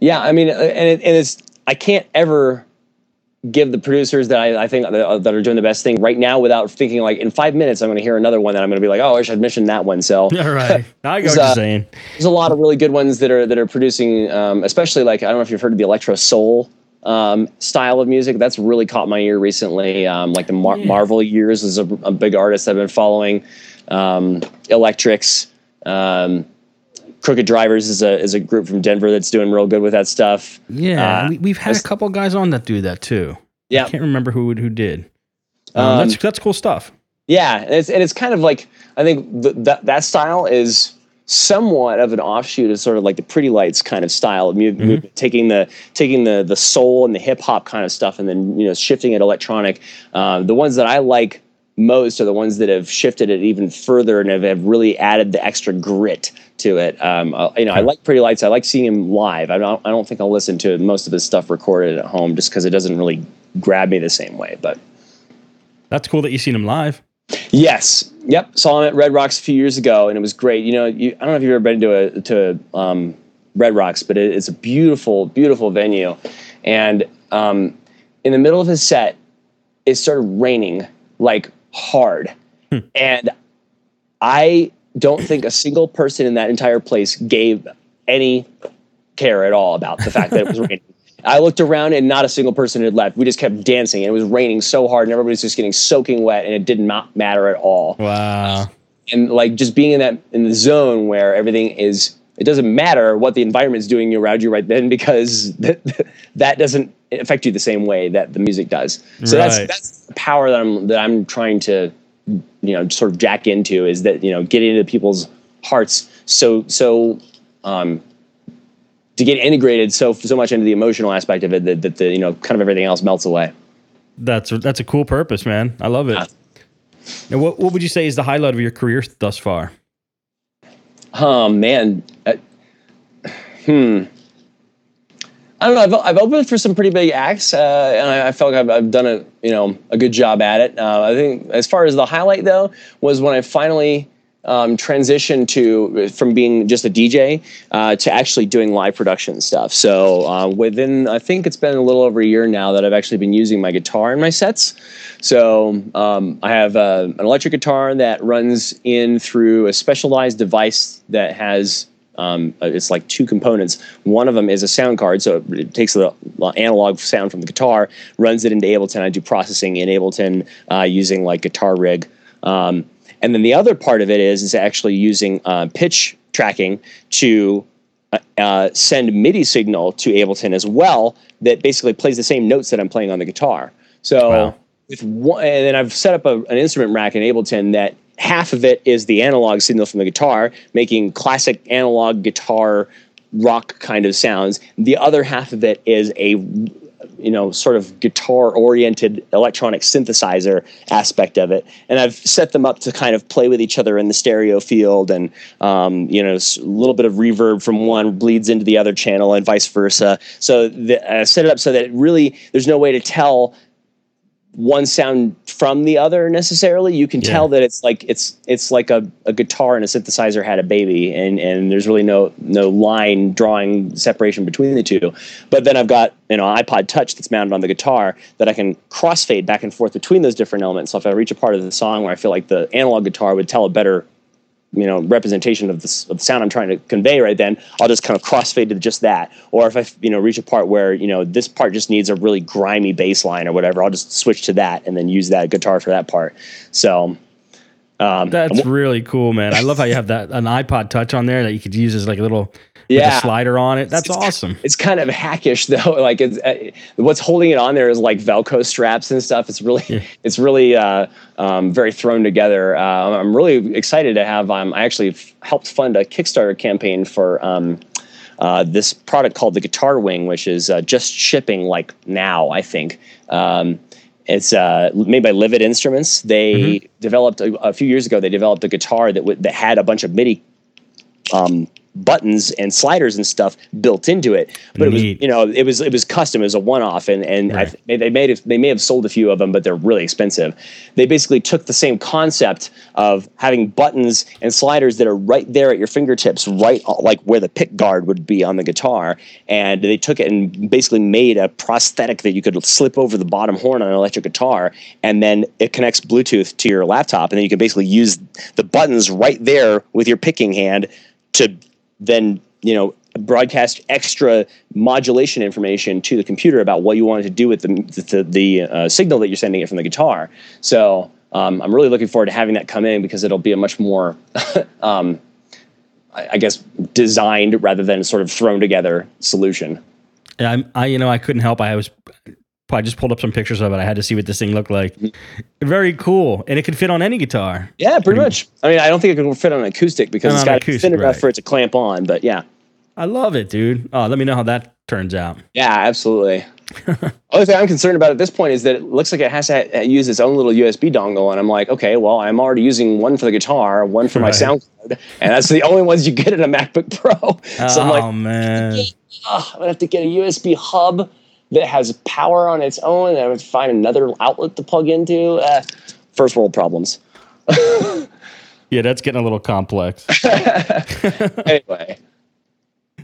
yeah. I mean, uh, and it, and it's I can't ever give the producers that I, I think that, that, are doing the best thing right now without thinking like in five minutes I'm going to hear another one that I'm going to be like oh I should mention that one. So all right. I got uh, saying. there's a lot of really good ones that are that are producing um, especially like I don't know if you've heard of the electro soul um, style of music. That's really caught my ear recently. Um, like the Mar- yeah. Marvel Years is a, a, big artist I've been following. Um, Electrics um, Krooked Drivers is a is a group from Denver that's doing real good with that stuff. Yeah, uh, we, have had a couple guys on that do that too. Yeah, I can't remember who who did. Um, um, that's that's cool stuff. Yeah, and it's and it's kind of like I think th- that that style is somewhat of an offshoot of sort of like the Pretty Lights kind of style of mu- mm-hmm. movement, taking the taking the the soul and the hip hop kind of stuff, and then you know shifting it electronic. Uh, the ones that I like most are the ones that have shifted it even further and have, have really added the extra grit to it. Um, uh, you know, I like Pretty Lights. I like seeing him live. I don't. I don't think I'll listen to most of his stuff recorded at home just because it doesn't really grab me the same way. But that's cool that you've seen him live. Yes. Yep. Saw him at Red Rocks a few years ago, and it was great. You know, you, I don't know if you've ever been to a to um, Red Rocks, but it, it's a beautiful, beautiful venue, and um, in the middle of his set, it started raining like hard, and I don't think a single person in that entire place gave any care at all about the fact that it was raining. I looked around and not a single person had left. We just kept dancing and it was raining so hard and everybody was just getting soaking wet and it did not matter at all. Wow. And like just being in that in the zone where everything is it doesn't matter what the environment is doing around you right then because that, that doesn't affect you the same way that the music does. So Right. that's that's the power that I'm that I'm trying to you know sort of jack into is that you know getting into people's hearts so so um to get integrated so so much into the emotional aspect of it that, that the you know kind of everything else melts away. That's that's a cool purpose, man. I love it. Yeah. Now, what what would you say is the highlight of your career thus far? Oh man, uh, hmm. I don't know. I've, I've opened for some pretty big acts, uh, and I, I felt like I've, I've done a you know a good job at it. Uh, I think as far as the highlight though was when I finally um, transitioned to from being just a DJ uh, to actually doing live production stuff. So uh, within I think it's been a little over a year now that I've actually been using my guitar in my sets. So um, I have uh, an electric guitar that runs in through a specialized device that has um, uh, it's like two components. One of them is a sound card, so it takes the analog sound from the guitar, runs it into Ableton. I do processing in Ableton uh, using like Guitar Rig, um, and then the other part of it is is actually using uh, pitch tracking to uh, uh, send MIDI signal to Ableton as well. That basically plays the same notes that I'm playing on the guitar. So Wow. with one, and then I've set up a, an instrument rack in Ableton that half of it is the analog signal from the guitar, making classic analog guitar rock kind of sounds. The other half of it is a you know sort of guitar oriented electronic synthesizer aspect of it and i've set them up to kind of play with each other in the stereo field and um, you know a little bit of reverb from one bleeds into the other channel and vice versa so the, i set it up so that really there's no way to tell one sound from the other necessarily. You can Yeah. tell that it's like it's it's like a, a guitar and a synthesizer had a baby, and and there's really no no line drawing separation between the two. But then I've got you know iPod Touch that's mounted on the guitar that I can crossfade back and forth between those different elements. So if I reach a part of the song where I feel like the analog guitar would tell a better you know representation of the, of the sound I'm trying to convey right then, I'll just kind of crossfade to just that. Or if I you know reach a part where you know this part just needs a really grimy bass line or whatever, I'll just switch to that and then use that guitar for that part. So um, That's really cool, man. I love how you have that an iPod Touch on there that you could use as like a little Yeah. a slider on it. That's It's- awesome. it's kind of hackish though. Like it's uh, what's holding it on there is like Velcro straps and stuff. It's really Yeah. it's really uh, um, very thrown together. Uh, I'm really excited to have. Um, I actually f- helped fund a Kickstarter campaign for. Um, uh, this product called the Guitar Wing, which is uh, just shipping like now, I think. Um, it's uh, made by Livid Instruments. They developed a, a few years ago. They developed a guitar that w- that had a bunch of MIDI um, buttons and sliders and stuff built into it. But it was, you know, it was it was custom. It was a one off, and and I, Right. th- they, made it, they may have sold a few of them, but they're really expensive. They basically took the same concept of having buttons and sliders that are right there at your fingertips, right uh, like where the pick guard would be on the guitar, and they took it and basically made a prosthetic that you could slip over the bottom horn on an electric guitar, and then it connects Bluetooth to your laptop, and then you can basically use the buttons right there with your picking hand to then you know broadcast extra modulation information to the computer about what you wanted to do with the the, the uh, signal that you're sending it from the guitar. So um, I'm really looking forward to having that come in because it'll be a much more, um, I, guess, designed rather than sort of thrown together solution. I'm, I you know I couldn't help. I was I just pulled up some pictures of it. I had to see what this thing looked like. Very cool, and it could fit on any guitar. Yeah, pretty much. I mean, I don't think it can fit on an acoustic because it's got acoustic, thin enough right. for it to clamp on. But yeah, I love it, dude. Oh, let me know how that turns out. Yeah, absolutely. Only thing I'm concerned about at this point is that it looks like it has to use its own little USB dongle, and I'm like, okay, well, I'm already using one for the guitar, one for my sound card, and that's the only ones you get in a MacBook Pro. So I'm like, oh man, "Ugh, I'm gonna have to get a USB hub that has power on its own, and I would find another outlet to plug into. Uh, first world problems. yeah, that's getting a little complex. Anyway,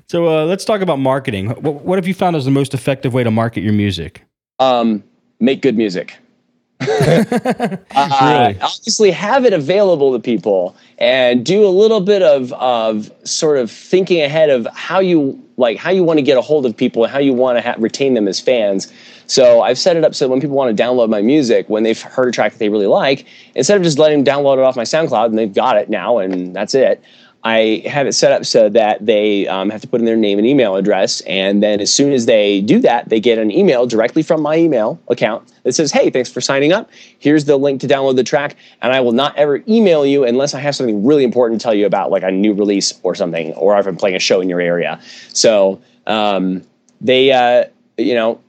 So uh, let's talk about marketing. What, what have you found as the most effective way to market your music? Um, make good music. uh, really? Obviously, have it available to people and do a little bit of of sort of thinking ahead of how you like how you want to get a hold of people and how you want to ha- retain them as fans. So I've set it up so when people want to download my music, when they've heard a track that they really like, instead of just letting them download it off my SoundCloud and they've got it now and that's it, I have it set up so that they um, have to put in their name and email address. And then as soon as they do that, they get an email directly from my email account that says, Hey, thanks for signing up. Here's the link to download the track. And I will not ever email you unless I have something really important to tell you about, like a new release or something, or if I'm playing a show in your area. So um, they, uh, you know,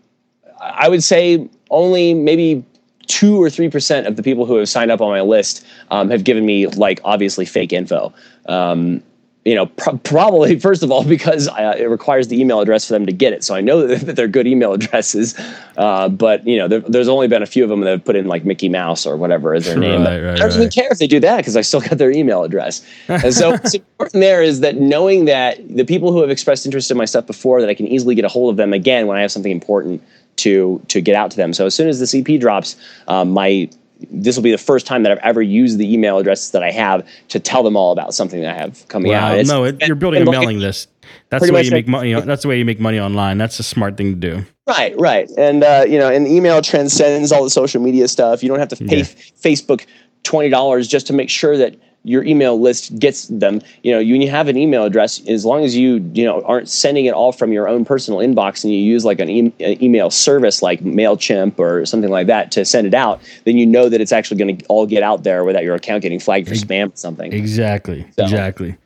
I would say only maybe two or three percent of the people who have signed up on my list um, have given me like obviously fake info. Um, you know, pr- probably first of all because uh, it requires the email address for them to get it. So I know that, they're good email addresses, uh, but you know, there, there's only been a few of them that have put in like Mickey Mouse or whatever is their name. Right, I don't right. even care if they do that because I still got their email address. And so what's important there is that knowing that the people who have expressed interest in my stuff before, that I can easily get a hold of them again when I have something important to to get out to them. So as soon as the EP drops, um, my this will be the first time that I've ever used the email addresses that I have to tell them all about something that I have coming wow. out. It's, no, it, you're building a mailing list. That's the way you make money. That's the way you make money online. That's a smart thing to do. Right, right, and uh, you know, and email transcends all the social media stuff. You don't have to pay yeah. Facebook twenty dollars just to make sure that your email list gets them. You know, you, when you have an email address, as long as you you know aren't sending it all from your own personal inbox and you use like an, e- an email service like Mailchimp or something like that to send it out, then you know that it's actually going to all get out there without your account getting flagged for spam or something. Exactly. So. Exactly.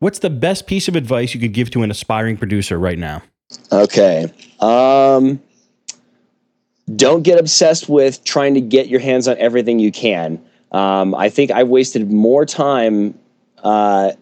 What's the best piece of advice you could give to an aspiring producer right now? Okay. Um, don't get obsessed with trying to get your hands on everything you can um, I think I've wasted more time, uh,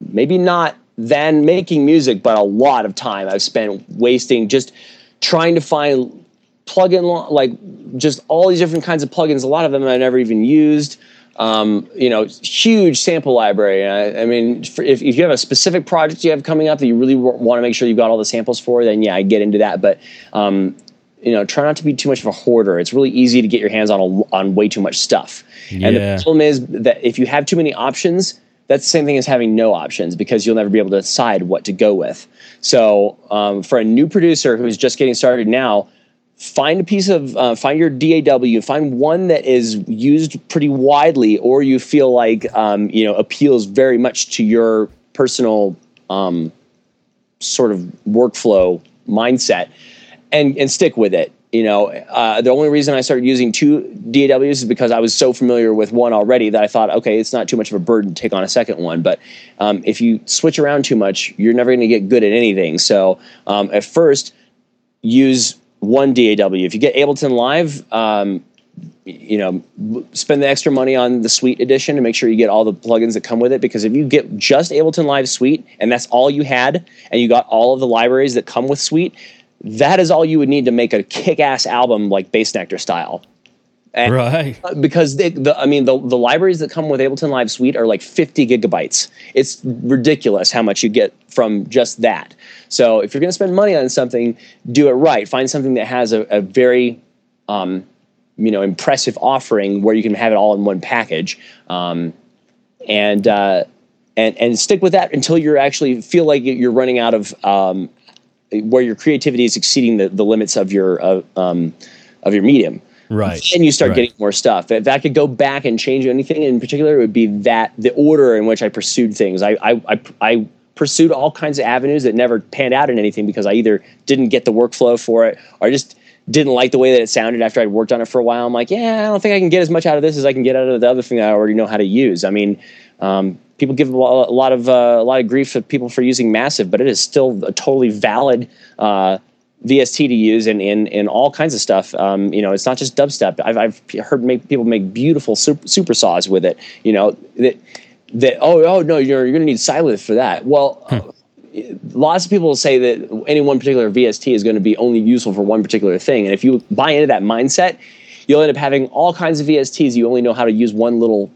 maybe not than making music, but a lot of time I've spent wasting just trying to find plugin like just all these different kinds of plugins. A lot of them I never even used. Um, you know, huge sample library. I, I mean, for, if, if you have a specific project you have coming up that you really w- want to make sure you've got all the samples for, then yeah, I get into that. But um, you know, try not to be too much of a hoarder. It's really easy to get your hands on a, on way too much stuff. Yeah. And the problem is that if you have too many options, that's the same thing as having no options because you'll never be able to decide what to go with. So, um, for a new producer who's just getting started now, find a piece of uh, find your DAW, find one that is used pretty widely, or you feel like um, you know appeals very much to your personal um, sort of workflow mindset and and stick with it. You know, uh, the only reason I started using two DAWs is because I was so familiar with one already that I thought, okay, it's not too much of a burden to take on a second one. But um, if you switch around too much, you're never going to get good at anything. So um, at first, use one DAW. If you get Ableton Live, um, you know, spend the extra money on the Suite edition to make sure you get all the plugins that come with it. Because if you get just Ableton Live Suite and that's all you had, and you got all of the libraries that come with Suite that is all you would need to make a kick-ass album like Bassnectar style. And right. Because they, the, I mean, the, the libraries that come with Ableton Live Suite are like 50 gigabytes. It's ridiculous how much you get from just that. So if you're going to spend money on something, do it right. Find something that has a, a very, um, you know, impressive offering where you can have it all in one package, um, and uh, and and stick with that until you actually feel like you're running out of um, where your creativity is exceeding the, the limits of your uh, um, of your medium. Right. And you start right. getting more stuff. If I could go back and change anything in particular, it would be that the order in which I pursued things. I I, I, I pursued all kinds of avenues that never panned out in anything because I either didn't get the workflow for it or I just didn't like the way that it sounded after I'd worked on it for a while. I'm like, yeah, I don't think I can get as much out of this as I can get out of the other thing that I already know how to use. I mean, um, people give a lot of uh, a lot of grief to people for using Massive, but it is still a totally valid uh, VST to use in, in in all kinds of stuff. Um, you know, it's not just dubstep. I've I've heard make, people make beautiful super, super saws with it. You know that that oh oh no you're you're gonna need Sylenth for that. Well. Hmm. Lots of people say that any one particular VST is going to be only useful for one particular thing, and if you buy into that mindset, you'll end up having all kinds of VSTs. You only know how to use one little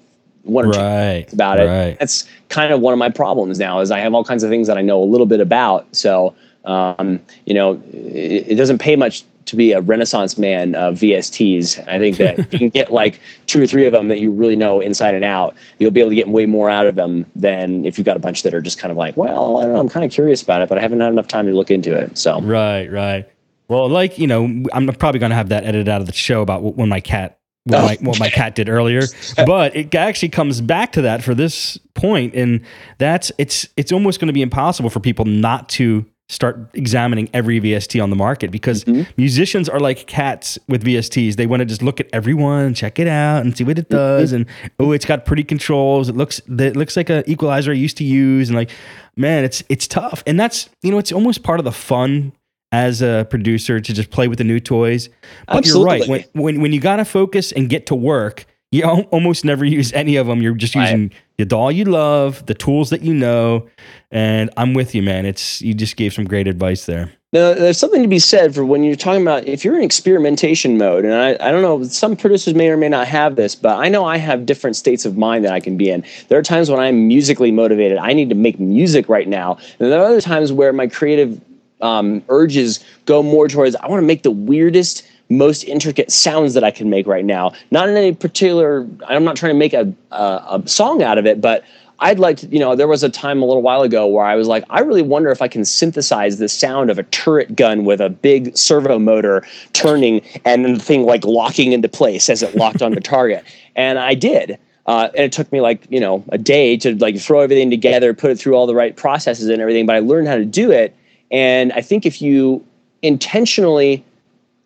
one or two Right. about it. Right. That's kind of one of my problems now is I have all kinds of things that I know a little bit about. So, um, you know, it, it doesn't pay much to be a renaissance man of VSTs. I think that you can get like two or three of them that you really know inside and out. You'll be able to get way more out of them than if you've got a bunch that are just kind of like, well, I don't know, I'm kind of curious about it, but I haven't had enough time to look into it. So, Right, right. Well, like you know, I'm probably going to have that edited out of the show about when my cat what, Oh, my, what my cat did earlier. But it actually comes back to that for this point, and that's it's it's almost going to be impossible for people not to start examining every VST on the market because mm-hmm. musicians are like cats with VSTs. They want to just look at everyone, check it out, and see what it mm-hmm. does. And oh, it's got pretty controls. It looks it looks like an equalizer I used to use, and like man, it's it's tough. And that's you know, it's almost part of the fun as a producer to just play with the new toys. But you're right. When, when when you got to focus and get to work, you almost never use any of them. You're just using the DAW you love, the tools that you know, and I'm with you, man. It's you just gave some great advice there. Now, there's something to be said for when you're talking about if you're in experimentation mode, and I, I don't know, some producers may or may not have this, but I know I have different states of mind that I can be in. There are times when I'm musically motivated. I need to make music right now. And there are other times where my creative um, urges go more towards I want to make the weirdest, most intricate sounds that I can make right now. Not in any particular, I'm not trying to make a, a, a song out of it, but I'd like to, you know, there was a time a little while ago where I was like, I really wonder if I can synthesize the sound of a turret gun with a big servo motor turning and then the thing like locking into place as it locked onto target. And I did. Uh, and it took me like, you know, a day to like throw everything together, put it through all the right processes and everything. But I learned how to do it. And I think if you intentionally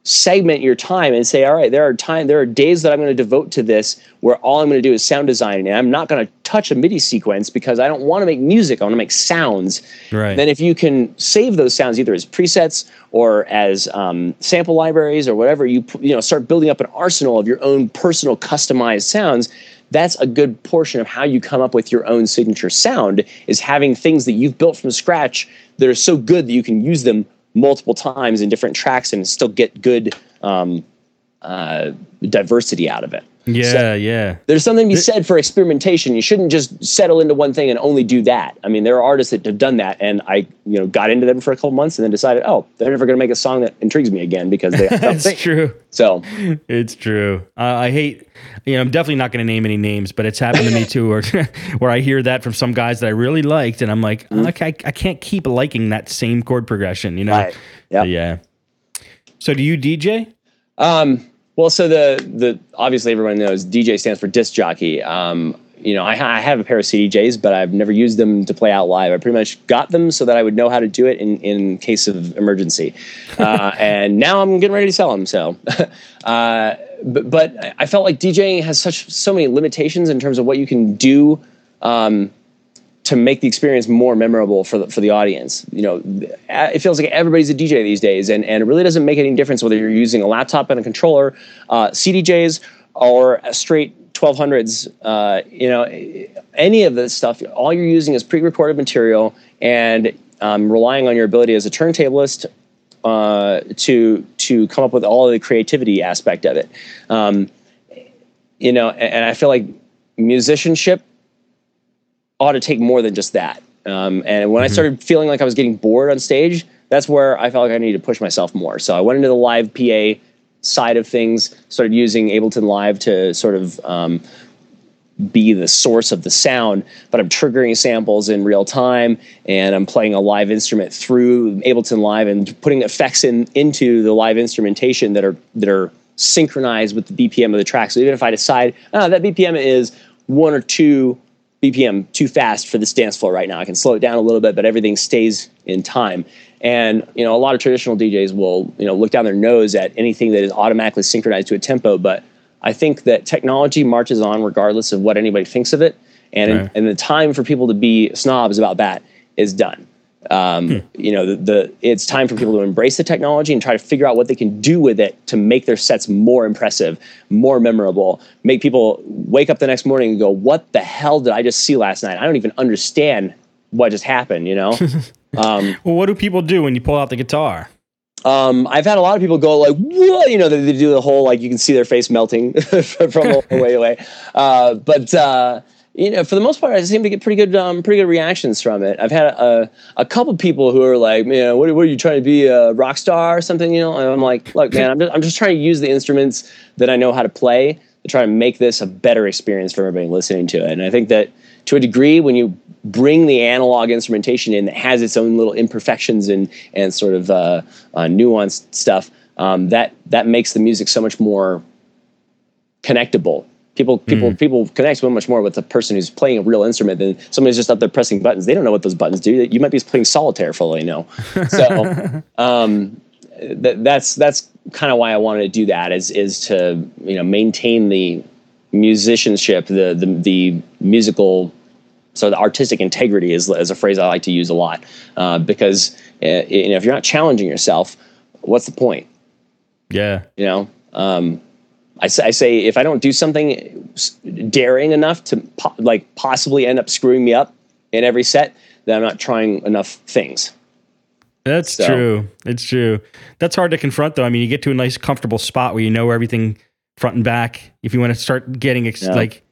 segment your time and say, all right, there are time, there are days that I'm going to devote to this where all I'm going to do is sound design, and I'm not going to touch a MIDI sequence because I don't want to make music. I want to make sounds. Right. Then if you can save those sounds either as presets or as um, sample libraries or whatever, you you know start building up an arsenal of your own personal customized sounds. That's a good portion of how you come up with your own signature sound is having things that you've built from scratch that are so good that you can use them multiple times in different tracks and still get good um, uh, diversity out of it. Yeah, So- yeah. There's something to be said for experimentation. You shouldn't just settle into one thing and only do that. I mean, there are artists that have done that, and I, you know, got into them for a couple months and then decided, oh, they're never going to make a song that intrigues me again because they. That's true. So It's true. Uh, I hate, you know, I'm definitely not going to name any names, but it's happened to me too, where, where I hear that from some guys that I really liked, and I'm like, Mm-hmm. okay, I, I can't keep liking that same chord progression, you know? Right. Yep. Yeah. So do you DJ? Um, well, so the the obviously everyone knows DJ stands for disc jockey. Um, you know, I, I have a pair of CDJs, but I've never used them to play out live. I pretty much got them so that I would know how to do it in, in case of emergency. Uh, and now I'm getting ready to sell them. So, uh, but, but I felt like DJing has such so many limitations in terms of what you can do um, to make the experience more memorable for the, for the audience. You know, it feels like everybody's a DJ these days, and, and it really doesn't make any difference whether you're using a laptop and a controller, uh, CDJs, or a straight 1200s. Uh, you know, any of this stuff, all you're using is pre-recorded material and um, relying on your ability as a turntablist uh, to to come up with all of the creativity aspect of it. Um, you know, and, and I feel like musicianship ought to take more than just that. Um, and when I started feeling like I was getting bored on stage, that's where I felt like I needed to push myself more. So I went into the live PA side of things, started using Ableton Live to sort of um, be the source of the sound, but I'm triggering samples in real time and I'm playing a live instrument through Ableton Live and putting effects in into the live instrumentation that are that are synchronized with the BPM of the track. So even if I decide, oh, that BPM is one or two BPM too fast for this dance floor right now. I can slow it down a little bit, but everything stays in time. And you know, a lot of traditional DJs will you know look down their nose at anything that is automatically synchronized to a tempo. But I think that technology marches on regardless of what anybody thinks of it, and Right. and the time for people to be snobs about that is done. Um, You know, the, the it's time for people to embrace the technology and try to figure out what they can do with it to make their sets more impressive, more memorable, make people wake up the next morning and go, "What the hell did I just see last night? I don't even understand what just happened." You know, um, Well, what do people do when you pull out the guitar? Um, I've had a lot of people go like, "Whoa!" You know, they, they do the whole like you can see their face melting from a way away. Uh, but uh, you know, for the most part, I seem to get pretty good, um, pretty good reactions from it. I've had a, a couple people who are like, "Man, what, what, are you trying to be a rock star or something?" You know, and I'm like, "Look, man, I'm just, I'm just trying to use the instruments that I know how to play to try to make this a better experience for everybody listening to it." And I think that to a degree, when you bring the analog instrumentation in that has its own little imperfections and and sort of uh, uh, nuanced stuff, um, that that makes the music so much more connectable People people mm. people connect so much more with a person who's playing a real instrument than somebody who's just up there pressing buttons. They don't know what those buttons do. You might be playing solitaire for all they know. So um, th- that's that's kind of why I wanted to do that is is to you know maintain the musicianship, the the, the musical so the artistic integrity is, is a phrase I like to use a lot uh, because uh, you know if you're not challenging yourself, what's the point? Yeah, you know. Um, I say, I say if I don't do something daring enough to po- like possibly end up screwing me up in every set, then I'm not trying enough things. That's so. true. It's true. That's hard to confront, though. I mean, you get to a nice, comfortable spot where you know everything front and back. If you want to start getting ex- yeah. like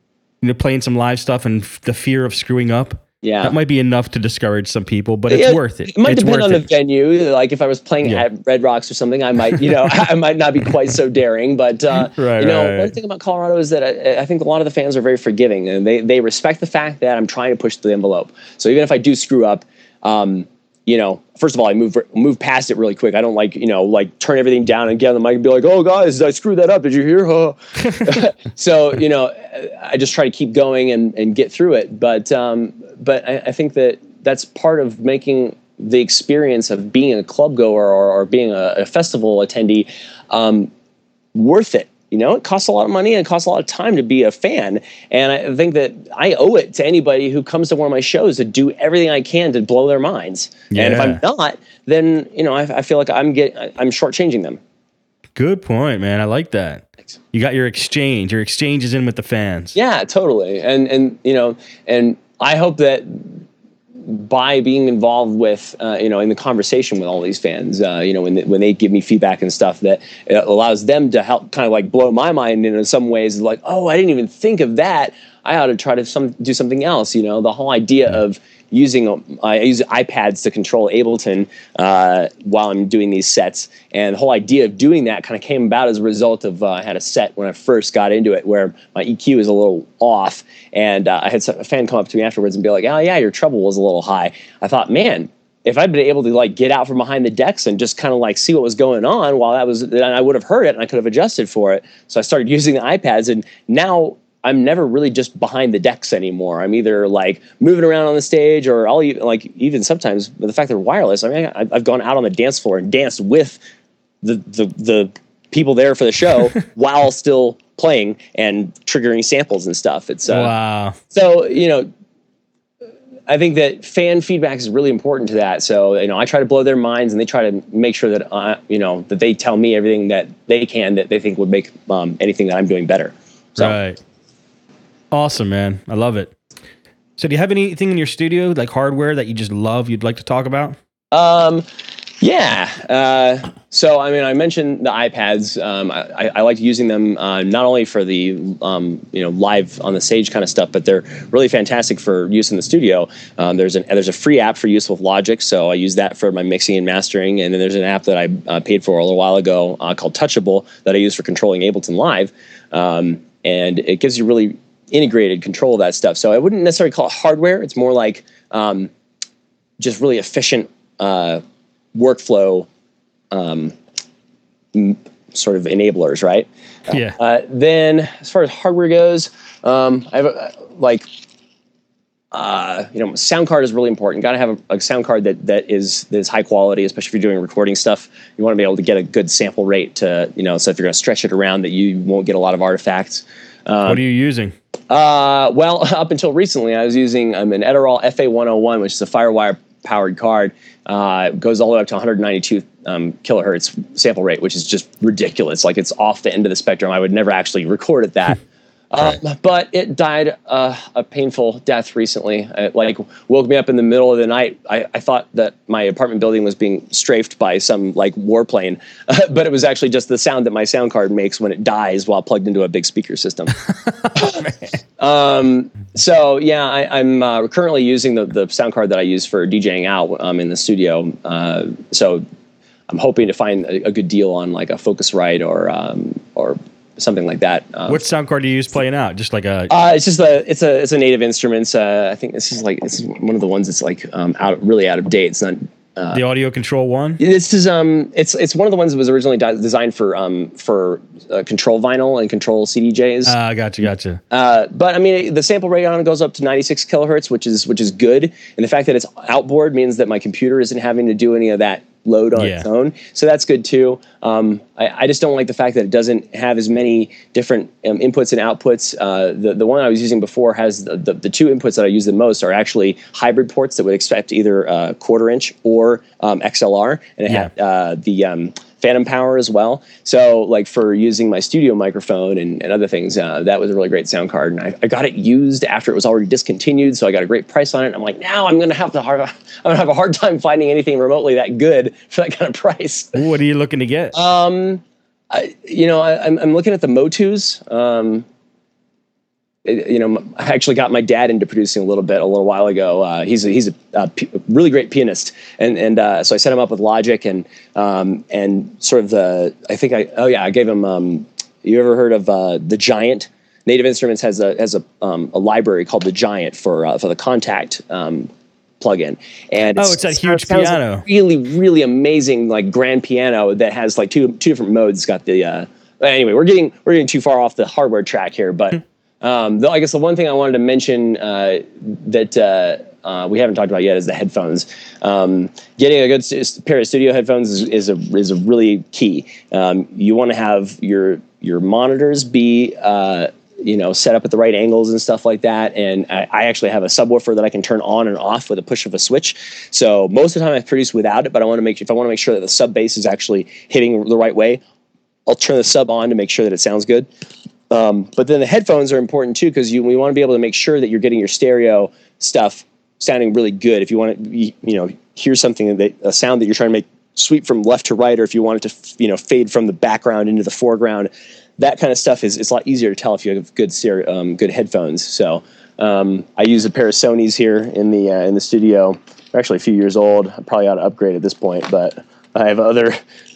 you know playing some live stuff and f- the fear of screwing up, yeah, that might be enough to discourage some people, but it's yeah, worth it. It might it's depend on the venue. Like if I was playing yeah. at Red Rocks or something, I might, you know, I might not be quite so daring. But uh, right, you know, right, right. one thing about Colorado is that I, I, think a lot of the fans are very forgiving, and they they respect the fact that I'm trying to push the envelope. So even if I do screw up, um, you know, first of all, I move move past it really quick. I don't like, you know, like turn everything down and get on the mic and be like, "Oh, guys, I screwed that up. Did you hear?" Huh? so, you know, I just try to keep going and, and get through it. But um, but I, I, think that that's part of making the experience of being a club goer or, or being a, a, festival attendee um, worth it you know, it costs a lot of money and it costs a lot of time to be a fan. And I think that I owe it to anybody who comes to one of my shows to do everything I can to blow their minds. Yeah. And if I'm not, then you know, I, I feel like I'm get I'm shortchanging them. Good point, man. I like that. Thanks. You got your exchange. Your exchange is in with the fans. Yeah, totally. And and you know, and I hope that by being involved with uh, you know in the conversation with all these fans uh, you know when when they give me feedback and stuff that allows them to help kind of like blow my mind in some ways like oh I didn't even think of that. I ought to try to some do something else you know? The whole idea of using I use iPads to control Ableton uh, while I'm doing these sets. And the whole idea of doing that kind of came about as a result of uh, I had a set when I first got into it where my EQ is a little off, and uh, I had a fan come up to me afterwards and be like, "Oh yeah, your treble was a little high." I thought, man. If I'd been able to like get out from behind the decks and just kind of like see what was going on while that was, then I would have heard it and I could have adjusted for it. So I started using the iPads, and now I'm never really just behind the decks anymore. I'm either like moving around on the stage, or I'll even like even sometimes the fact they're wireless. I mean, I, have gone out on the dance floor and danced with the the the people there for the show while still playing and triggering samples and stuff. It's uh, wow. So you know, I think that fan feedback is really important to that. So you know, I try to blow their minds, and they try to make sure that uh, you know that they tell me everything that they can that they think would make um, anything that I'm doing better. So, right. Awesome, man. I love it. So, do you have anything in your studio, like hardware, that you just love? You'd like to talk about? Um, yeah. Uh, so, I mean, I mentioned the iPads. Um, I, I like using them uh, not only for the um, you know live on the stage kind of stuff, but they're really fantastic for use in the studio. Um, there's an there's a free app for use with Logic, so I use that for my mixing and mastering. And then there's an app that I uh, paid for a little while ago uh, called Touchable that I use for controlling Ableton Live, um, and it gives you really integrated control of that stuff. So I wouldn't necessarily call it hardware. It's more like um, just really efficient uh, workflow um, m- sort of enablers, right? Yeah. Uh, then as far as hardware goes, um, I have a, like uh, you know, sound card is really important. Got to have a, a, sound card that that is that is high quality, especially if you're doing recording stuff. You want to be able to get a good sample rate to, you know, so if you're going to stretch it around, that you won't get a lot of artifacts. Um, what are you using? Uh, well, up until recently, I was using um, an Edirol FA101, which is a FireWire powered card. Uh, goes all the way up to 192 um, kilohertz sample rate, which is just ridiculous. Like it's off the end of the spectrum. I would never actually record at that. Um, but it died uh, a painful death recently. It like woke me up in the middle of the night. I, I thought that my apartment building was being strafed by some like warplane, but it was actually just the sound that my sound card makes when it dies while plugged into a big speaker system. um, so yeah, I, am uh, currently using the, the sound card that I use for DJing out um, in the studio. Uh, so I'm hoping to find a, a, good deal on like a Focusrite or um, or something like that. Um, what sound card do you use playing out? Just like a? Uh, it's just a it's a it's a Native Instruments. Uh, I think this is like it's one of the ones that's like um, out really out of date. It's not. Uh, the audio control one. This is um, it's it's one of the ones that was originally di- designed for um for uh, control vinyl and control CDJs. Ah, uh, gotcha, gotcha. Uh, but I mean, the sample rate on it goes up to 96 kilohertz, which is which is good, and the fact that it's outboard means that my computer isn't having to do any of that load on yeah. its own. So that's good too. Um, I, I, just don't like the fact that it doesn't have as many different um, inputs and outputs. Uh, the the one I was using before has the, the, the two inputs that I use the most are actually hybrid ports that would expect either uh, quarter inch or um, XLR, and it yeah. had uh, the um, phantom power as well. So like for using my studio microphone and, and other things, uh, that was a really great sound card. And I, I, got it used after it was already discontinued. So I got a great price on it. I'm like, now I'm going to have to hard, I'm to have a hard time finding anything remotely that good for that kind of price. What are you looking to get? Um, I, you know, I, am looking at the MOTUs. Um, you know, I actually got my dad into producing a little bit a little while ago. Uh, he's a, he's a, a p- really great pianist, and and uh, so I set him up with Logic and um, and sort of the I think I oh yeah I gave him. Um, you ever heard of uh, the Giant? Native Instruments has a has a um, a library called the Giant for uh, for the Kontakt um, plugin. And oh, it's, a huge piano. Like really, really amazing, like grand piano that has like two two different modes. It's got the uh, anyway. We're getting we're getting too far off the hardware track here, but hmm. Um, though I guess the one thing I wanted to mention uh, that uh, uh, we haven't talked about yet is the headphones. Um, getting a good pair of studio headphones is, is, a is a really key. Um, you want to have your your monitors be uh, you know set up at the right angles and stuff like that. And I, I, actually have a subwoofer that I can turn on and off with a push of a switch. So most of the time I produce without it, but I want to make if I want to make sure that the sub bass is actually hitting the right way, I'll turn the sub on to make sure that it sounds good. Um, but then the headphones are important too because you we want to be able to make sure that you're getting your stereo stuff sounding really good. If you want to, you know, hear something that a sound that you're trying to make sweep from left to right, or if you want it to, you know, fade from the background into the foreground, that kind of stuff is it's a lot easier to tell if you have good stereo, um, good headphones. So um, I use a pair of Sony's here in the uh, in the studio. They're actually a few years old. I probably ought to upgrade at this point, but I have other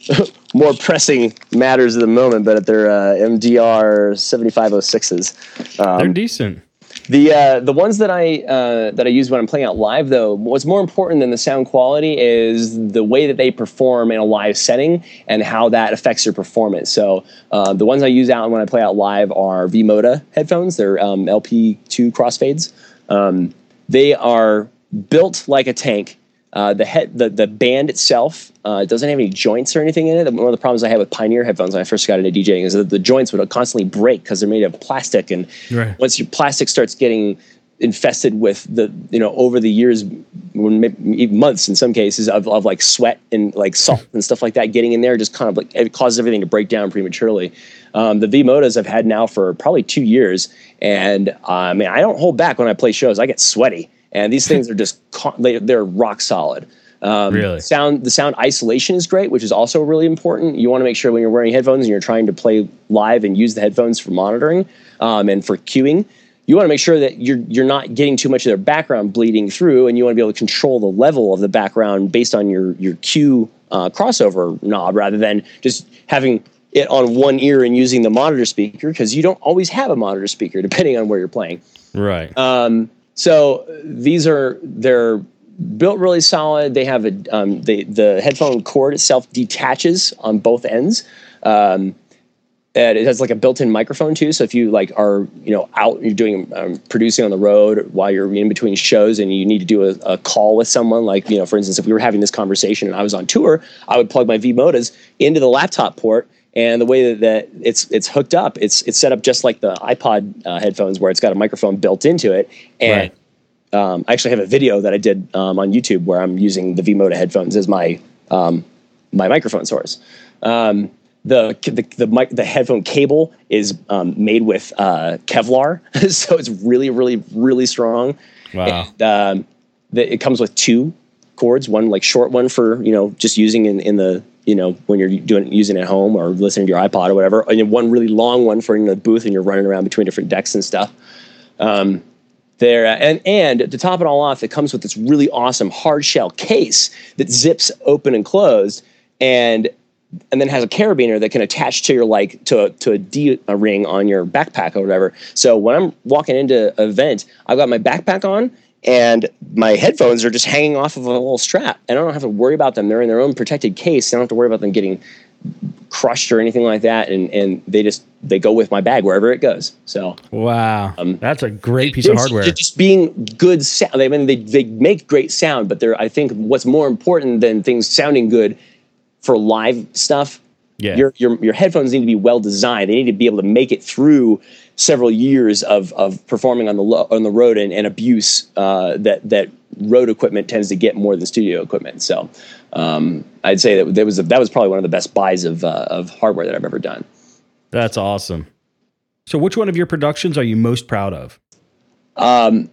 more pressing matters at the moment, but at their uh, MDR 7506s. Um, they're decent. The uh, the ones that I uh, that I use when I'm playing out live, though, what's more important than the sound quality is the way that they perform in a live setting and how that affects your performance. So uh, the ones I use out when I play out live are V-Moda headphones. They're um, LP2 crossfades. Um, they are built like a tank uh, the head, the, the band itself uh, doesn't have any joints or anything in it. One of the problems I had with Pioneer headphones when I first got into DJing is that the joints would constantly break because they're made of plastic, and right. once your plastic starts getting infested with the you know over the years even months in some cases of, of like sweat and like salt and stuff like that getting in there just kind of like it causes everything to break down prematurely. Um, the v-modas i've had now for probably two years. And uh, i mean i don't hold back when i play shows. I get sweaty and these things are just they're rock solid. Um, really, sound the sound isolation is great, which is also really important. You want to make sure when you're wearing headphones and you're trying to play live and use the headphones for monitoring um, and for cueing. You want to make sure that you're you're not getting too much of their background bleeding through, and you want to be able to control the level of the background based on your your cue uh, crossover knob, rather than just having it on one ear and using the monitor speaker because you don't always have a monitor speaker depending on where you're playing. Right. Um, so these are they're built really solid. They have a um, the the headphone cord itself detaches on both ends. Um, and it has like a built-in microphone too. So if you like are you know out you're doing um, producing on the road while you're in between shows and you need to do a, a, call with someone, like you know for instance if we were having this conversation and I was on tour, I would plug my V-Modas into the laptop port and the way that, that, it's it's hooked up, it's it's set up just like the iPod uh, headphones, where it's got a microphone built into it. And right. um, I actually have a video that I did um, on YouTube where I'm using the V-Moda headphones as my um, my microphone source. Um, the the the, mic, the headphone cable is um, made with uh, Kevlar, so it's really really really strong. Wow. And, um, the, it comes with two cords, one like short one for you know just using in in the you know when you're doing using it at home or listening to your iPod or whatever, and one really long one for in the booth and you're running around between different decks and stuff. Um, there and and to top it all off, it comes with this really awesome hard shell case that zips open and closed, and and then has a carabiner that can attach to your like to to a D a ring on your backpack or whatever. So when I'm walking into an event, I've got my backpack on and my headphones are just hanging off of a little strap, and I don't have to worry about them. They're in their own protected case. I don't have to worry about them getting crushed or anything like that, and and they just they go with my bag wherever it goes. So wow, um, that's a great piece of hardware. Just being good sound. I mean, they they make great sound, but they're I think what's more important than things sounding good for live stuff. Yeah. Your your your headphones need to be well designed. They need to be able to make it through several years of of performing on the lo- on the road and, and abuse uh, that that road equipment tends to get more than studio equipment. So um, I'd say that there was a, that was probably one of the best buys of uh, of hardware that I've ever done. That's awesome. So, which one of your productions are you most proud of? Um,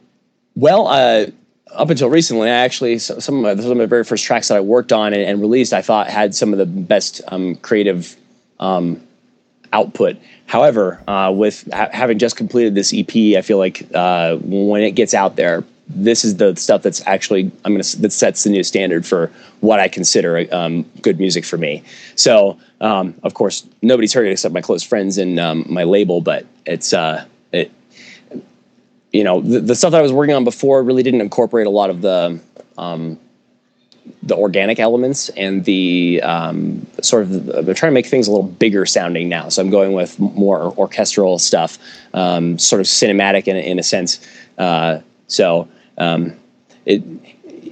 well, uh, up until recently, I actually some of my some of the very first tracks that I worked on and, and released, I thought had some of the best um, creative um, output. However, uh, with ha- having just completed this EP, I feel like uh, when it gets out there, this is the stuff that's actually I'm gonna that sets the new standard for what I consider um, good music for me. So, um, of course, nobody's heard it except my close friends and um, my label, but it's uh. You know, the, the, stuff that I was working on before really didn't incorporate a lot of the um, the organic elements and the um, sort of the, they're trying to make things a little bigger sounding now. So I'm going with more orchestral stuff, um, sort of cinematic in, in a sense. Uh, so um, it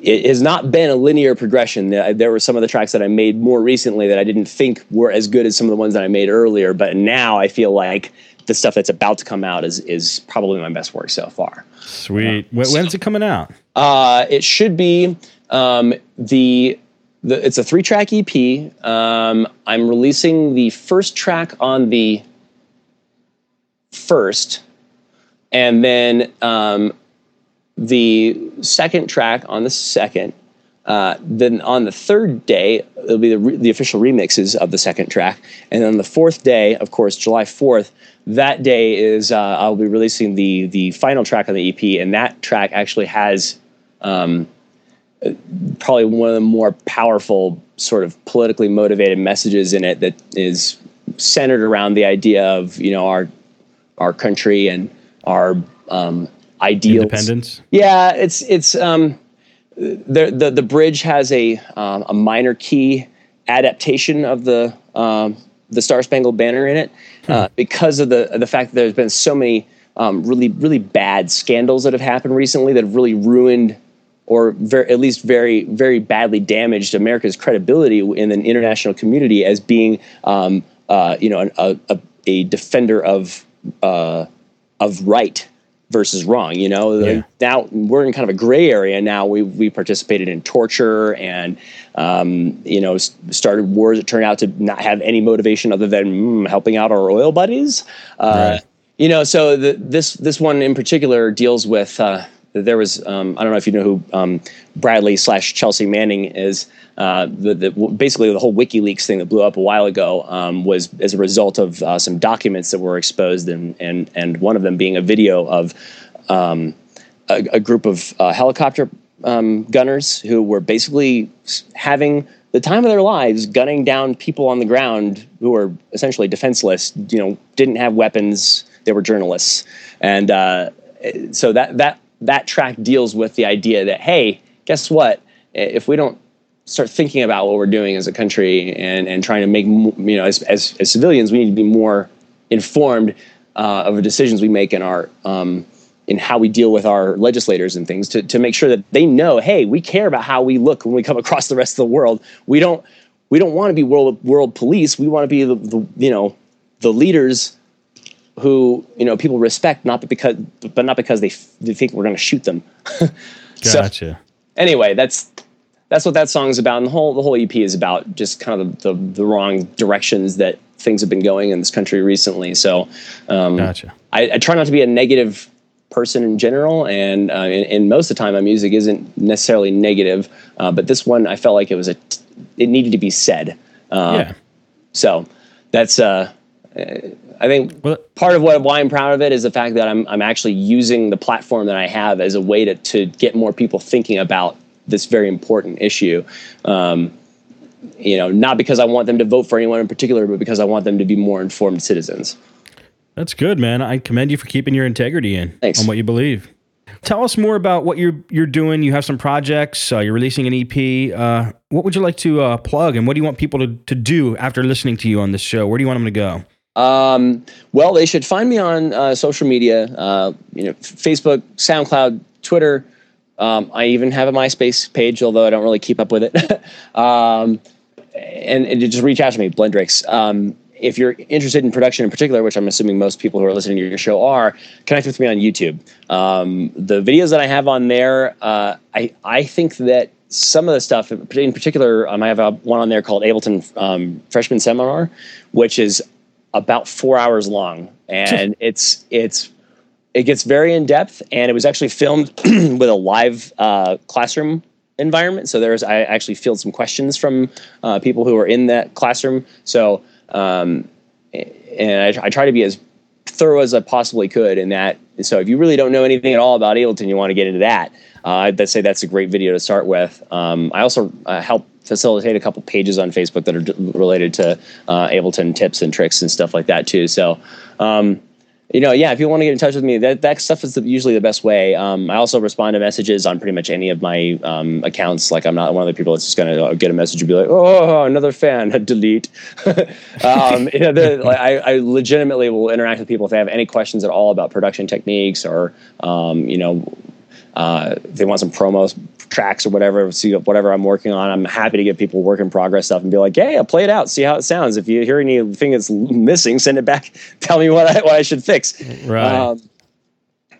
it has not been a linear progression. There were some of the tracks that I made more recently that I didn't think were as good as some of the ones that I made earlier, but now I feel like the stuff that's about to come out is is probably my best work so far. Sweet. Uh, When's it coming out? Uh, it should be um, the, the. It's a three track EP. Um, I'm releasing the first track on the first, and then um, the second track on the second. Uh, then on the third day, it'll be the, re- the official remixes of the second track. And then the fourth day, of course, July 4th, that day is uh, I'll be releasing the the final track on the EP. And that track actually has um, probably one of the more powerful, sort of politically motivated messages in it that is centered around the idea of, you know, our, our country and our um, ideals. Independence? Yeah, it's, it's, um, the the the bridge has a um, a minor key adaptation of the um, the Star Spangled Banner in it uh, because of the the fact that there's been so many um, really really bad scandals that have happened recently that have really ruined or very, at least very very badly damaged America's credibility in the international community as being um, uh, you know a, a, a defender of uh, of right versus wrong. You know, yeah. now we're in kind of a gray area. Now we we participated in torture and um, you know started wars that turned out to not have any motivation other than mm, helping out our oil buddies. Uh, right. You know, so the, this this one in particular deals with. Uh, there was um, I don't know if you know who um, Bradley slash Chelsea Manning is. Uh, the, the, basically the whole WikiLeaks thing that blew up a while ago um, was as a result of uh, some documents that were exposed, and and and one of them being a video of um, a, a, group of uh, helicopter um, gunners who were basically having the time of their lives gunning down people on the ground who were essentially defenseless. You know, didn't have weapons. They were journalists, and uh, so that that that track deals with the idea that hey, guess what? If we don't start thinking about what we're doing as a country and, and trying to make, you know, as, as, as civilians, we need to be more informed uh, of the decisions we make in our, um, in how we deal with our legislators and things to, to make sure that they know, hey, we care about how we look when we come across the rest of the world. We don't, we don't want to be world, world police. We want to be the, the, you know, the leaders who, you know, people respect, not because, but not because they, they think we're going to shoot them. gotcha. So, anyway, that's that's what that song's about, and the whole the whole EP is about just kind of the the, the wrong directions that things have been going in this country recently. So, um, Gotcha. I, I try not to be a negative person in general, and, uh, and and most of the time my music isn't necessarily negative, uh, but this one I felt like it was a it needed to be said. Uh, yeah. So that's uh, I think part of what why I'm proud of it is the fact that I'm I'm actually using the platform that I have as a way to to get more people thinking about this very important issue. Um, you know, not because I want them to vote for anyone in particular, but because I want them to be more informed citizens. That's good, man. I commend you for keeping your integrity in Thanks. on what you believe. Tell us more about what you're you're doing. You have some projects. Uh, you're releasing an EP. Uh, what would you like to uh, plug, and what do you want people to, to do after listening to you on this show? Where do you want them to go? Um, well, they should find me on uh, social media. Uh, you know, Facebook, SoundCloud, Twitter. Um, I even have a MySpace page, although I don't really keep up with it. um, and, and just reach out to me, Blendrix. Um, if you're interested in production in particular, which I'm assuming most people who are listening to your show are, connect with me on YouTube. Um, the videos that I have on there, uh, I I think that some of the stuff, in particular, um, I have a, one on there called Ableton um, Freshman Seminar, which is about four hours long, and it's it's it gets very in depth, and it was actually filmed with a live uh, classroom environment. So there's I actually fielded some questions from uh, people who were in that classroom. So um, and I, I try to be as thorough as I possibly could in that. So if you really don't know anything at all about Ableton, you want to get into that. Uh, I'd say that's a great video to start with. Um, I also uh, help facilitate a couple pages on Facebook that are d- related to uh, Ableton tips and tricks and stuff like that too. So, um, you know, yeah, if you want to get in touch with me, that, that stuff is the, usually the best way. Um, I also respond to messages on pretty much any of my um, accounts. Like I'm not one of the people that's just going to get a message and be like, oh, another fan, delete. um, you know, the, like, I, I legitimately will interact with people if they have any questions at all about production techniques or, um, you know, uh, they want some promos tracks or whatever, see whatever I'm working on. I'm happy to give people work in progress stuff and be like, "Hey, I'll play it out, see how it sounds. If you hear anything that's missing, send it back. Tell me what I, what I should fix." Right. Um,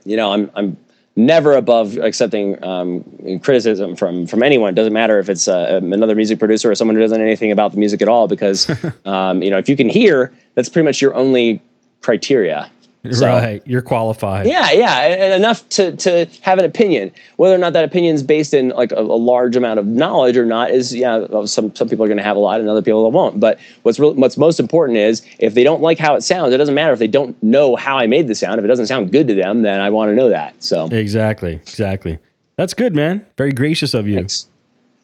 you know, I'm I'm never above accepting um, criticism from from anyone. It doesn't matter if it's uh, another music producer or someone who doesn't know anything about the music at all, because um, you know, if you can hear, that's pretty much your only criteria. So- right. You're qualified. Yeah, yeah, enough to to have an opinion. Whether or not that opinion is based in like a, a large amount of knowledge or not is yeah. Some some people are going to have a lot, and other people won't. But what's real, what's most important is if they don't like how it sounds, it doesn't matter if they don't know how I made the sound. If it doesn't sound good to them, then I want to know that. So Exactly. Exactly. That's good, man. Very gracious of you. thanks.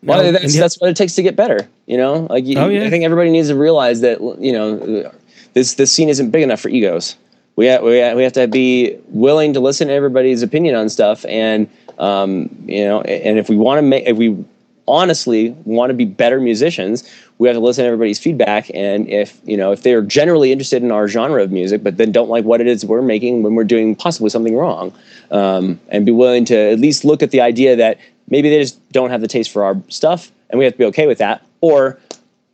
Well, that's, that's what it takes to get better. You know, like you, Oh, yeah. I think everybody needs to realize that you know this this scene isn't big enough for egos. We ha- we ha- we have to be willing to listen to everybody's opinion on stuff, and um, you know, and if we want to make if we honestly want to be better musicians, we have to listen to everybody's feedback. And if you know if they're generally interested in our genre of music, but then don't like what it is we're making when we're doing possibly something wrong, um, and be willing to at least look at the idea that maybe they just don't have the taste for our stuff, and we have to be okay with that. Or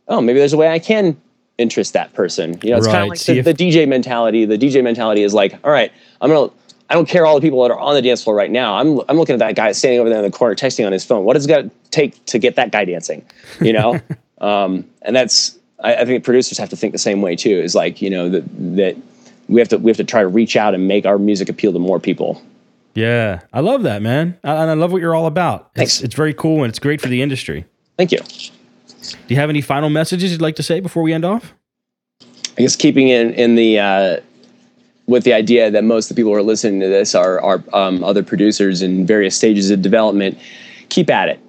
oh, maybe there's a way I can interest that person. You know, it's kind of like the, the DJ mentality. The DJ mentality is like, all right, I'm gonna. I don't care all the people that are on the dance floor right now. I'm I'm looking at that guy standing over there in the corner texting on his phone. What does it got to take to get that guy dancing? You know, um, and that's I, I think producers have to think the same way too. Is like you know that that we have to we have to try to reach out and make our music appeal to more people. Yeah. I love that, man. I- And I love what you're all about. It's, Thanks. it's very cool and it's great for the industry. Thank you. Do you have any final messages you'd like to say before we end off? I guess keeping in in the uh, with the idea that most of the people who are listening to this are are um, other producers in various stages of development. Keep at it.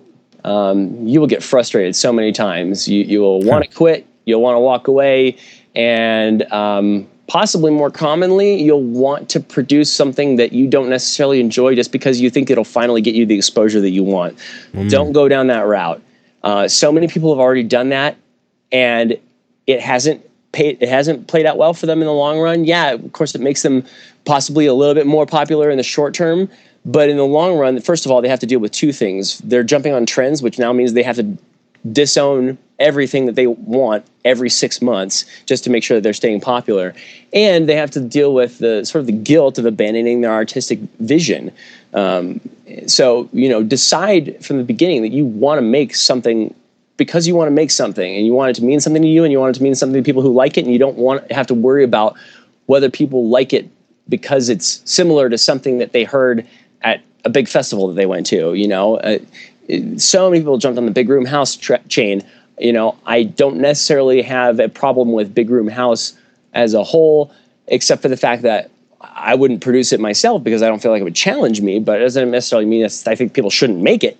Um, you will get frustrated so many times. You you will want to quit. You'll want to walk away, and um, possibly more commonly, you'll want to produce something that you don't necessarily enjoy just because you think it'll finally get you the exposure that you want. Don't go down that route. Uh, so many people have already done that, and it hasn't paid it hasn't played out well for them in the long run. Yeah of course it makes them possibly a little bit more popular in the short term but in the long run first of all they have to deal with two things. They're jumping on trends which now means they have to disown everything that they want every six months just to make sure that they're staying popular. And they have to deal with the sort of the guilt of abandoning their artistic vision Um, so you know, decide from the beginning that you want to make something because you want to make something and you want it to mean something to you and you want it to mean something to people who like it and you don't want to have to worry about whether people like it because it's similar to something that they heard at a big festival that they went to. You know, uh, so many people jumped on the big room house tra- chain. You know, I don't necessarily have a problem with big room house as a whole, except for the fact that I wouldn't produce it myself because I don't feel like it would challenge me. But it doesn't necessarily mean that I think people shouldn't make it.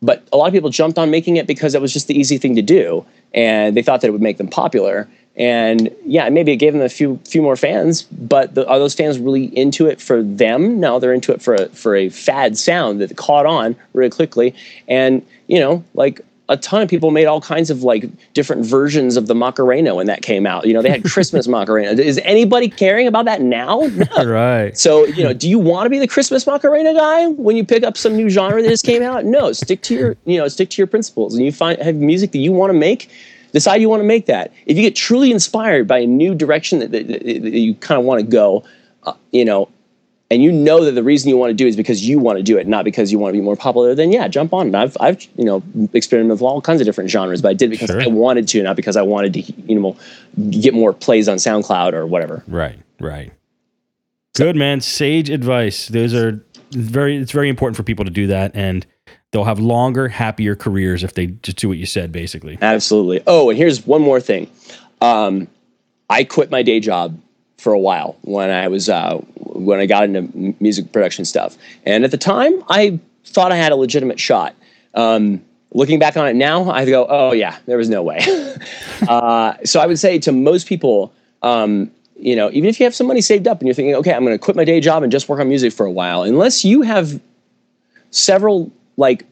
But a lot of people jumped on making it because it was just the easy thing to do, and they thought that it would make them popular. And yeah, maybe it gave them a few few more fans, but the, are those fans really into it for them? No, they're into it for a, for a fad sound that caught on really quickly. And you know, like a ton of people made all kinds of like different versions of the Macarena when that came out. You know, they had Christmas Macarena. Is anybody caring about that now? No. right. So, you know, do you want to be the Christmas Macarena guy when you pick up some new genre that just came out? No, stick to your, you know, stick to your principles and you find have music that you want to make. Decide you want to make that. If you get truly inspired by a new direction that, that, that you kind of want to go, uh, you know, and you know that the reason you want to do it is because you want to do it, not because you want to be more popular, then yeah, jump on. And I've I've you know experimented with all kinds of different genres, but I did because sure. I wanted to, not because I wanted to you know get more plays on SoundCloud or whatever. Right, right. Good man, sage advice. Those are very. It's very important for people to do that, and they'll have longer, happier careers if they just do what you said, basically. Absolutely. Oh, and here's one more thing. Um, I quit my day job for a while when I was uh, when I got into music production stuff. And at the time, I thought I had a legitimate shot. Um, looking back on it now, I go, oh yeah, there was no way. uh, so I would say to most people, um, you know, even if you have some money saved up and you're thinking, okay, I'm going to quit my day job and just work on music for a while, unless you have several like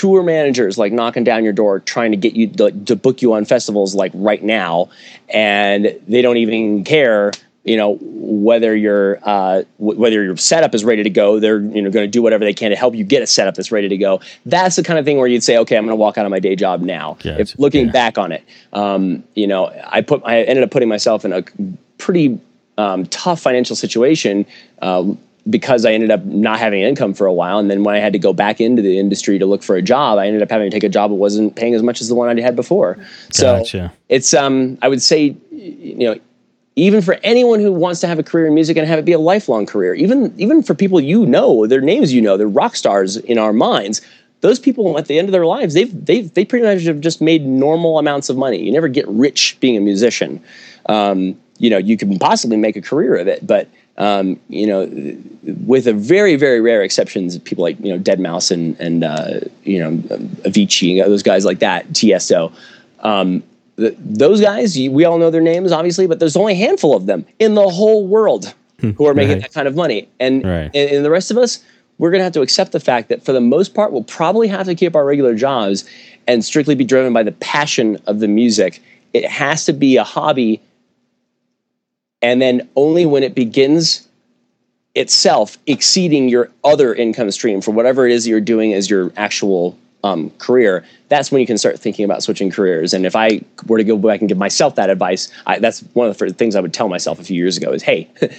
tour managers like knocking down your door trying to get you to, to, book you on festivals like right now and they don't even care you know whether your uh, w- whether your setup is ready to go they're you know going to do whatever they can to help you get a setup that's ready to go that's the kind of thing where you'd say okay i'm going to walk out of my day job now gotcha. if looking yeah. back on it um, you know i put i ended up putting myself in a pretty um, tough financial situation uh, because I ended up not having income for a while, and then when I had to go back into the industry to look for a job, I ended up having to take a job that wasn't paying as much as the one I had before. Gotcha. So it's um, I would say, you know, even for anyone who wants to have a career in music and have it be a lifelong career, even even for people you know, their names you know, they're rock stars in our minds. Those people at the end of their lives, they've they've they pretty much have just made normal amounts of money. You never get rich being a musician. Um, you know, you can possibly make a career of it, but um, you know, with a very, very rare exceptions, people like you know Deadmau5 and and uh, you know Avicii, those guys like that, TSO. Um, those guys, we all know their names, obviously, but there's only a handful of them in the whole world hmm. who are making right. that kind of money, and, right. and and the rest of us, we're going to have to accept the fact that for the most part, we'll probably have to keep our regular jobs and strictly be driven by the passion of the music. It has to be a hobby and then only when it begins itself exceeding your other income stream for whatever it is you're doing as your actual um, career, that's when you can start thinking about switching careers. And if I were to go back and give myself that advice, I, that's one of the things I would tell myself a few years ago is, hey,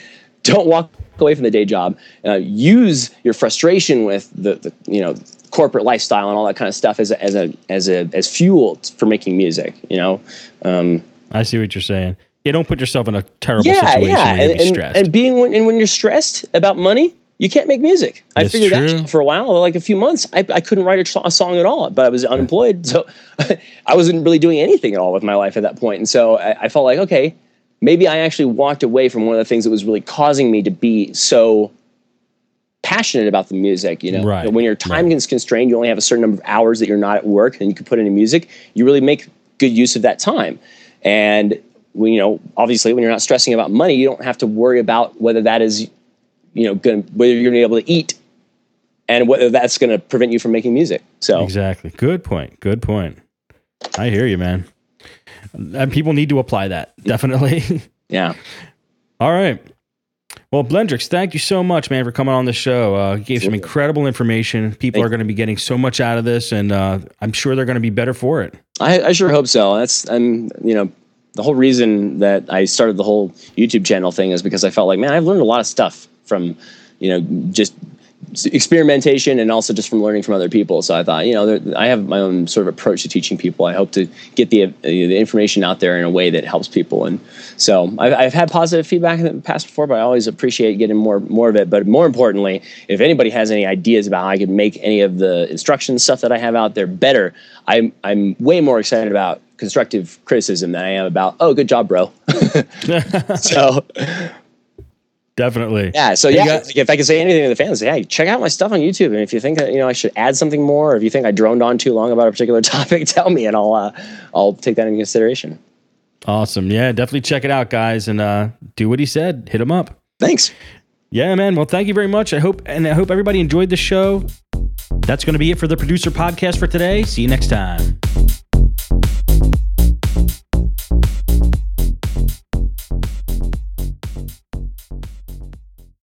don't walk away from the day job. Uh, use your frustration with the, the, you know corporate lifestyle and all that kind of stuff as a, as a as a as fuel for making music. You know. Um, I see what you're saying. Yeah, don't put yourself in a terrible yeah, situation yeah. and, be stressed. And, being when, and when you're stressed about money, you can't make music. I figured true. that for a while, like a few months, I, I couldn't write a, a, song at all, but I was unemployed. So I wasn't really doing anything at all with my life at that point. And so I, I, felt like, okay, maybe I actually walked away from one of the things that was really causing me to be so passionate about the music. You know, right. when your time right. is constrained, you only have a certain number of hours that you're not at work and you can put into music, you really make good use of that time. And you know, obviously when you're not stressing about money, you don't have to worry about whether that is, you know, going whether you're going to be able to eat and whether that's going to prevent you from making music. So exactly. Good point. Good point. I hear you, man. And people need to apply that definitely. yeah. All right. Well, Blendrix, thank you so much, man, for coming on the show. Uh, you gave some incredible information. People thank are going to be getting so much out of this, and uh, I'm sure they're going to be better for it. I, I sure hope so. That's I'm you know the whole reason that I started the whole YouTube channel thing is because I felt like, man, I've learned a lot of stuff from, you know, just experimentation and also just from learning from other people. So I thought, you know, there, I have my own sort of approach to teaching people. I hope to get the uh, the information out there in a way that helps people. And so I've, I've had positive feedback in the past before, but I always appreciate getting more more of it. But more importantly, if anybody has any ideas about how I could make any of the instruction stuff that I have out there better, I'm I'm way more excited about constructive criticism than I am about, oh, good job, bro. so Definitely. Yeah. So yeah, got, if I can say anything to the fans, hey, check out my stuff on YouTube. And if you think that, you know I should add something more, or if you think I droned on too long about a particular topic, tell me, and I'll uh, I'll take that into consideration. Awesome. Yeah, definitely check it out, guys, and uh, do what he said. Hit him up. Thanks. Yeah, man. Well, thank you very much. I hope and I hope everybody enjoyed the show. That's going to be it for the producer podcast for today. See you next time.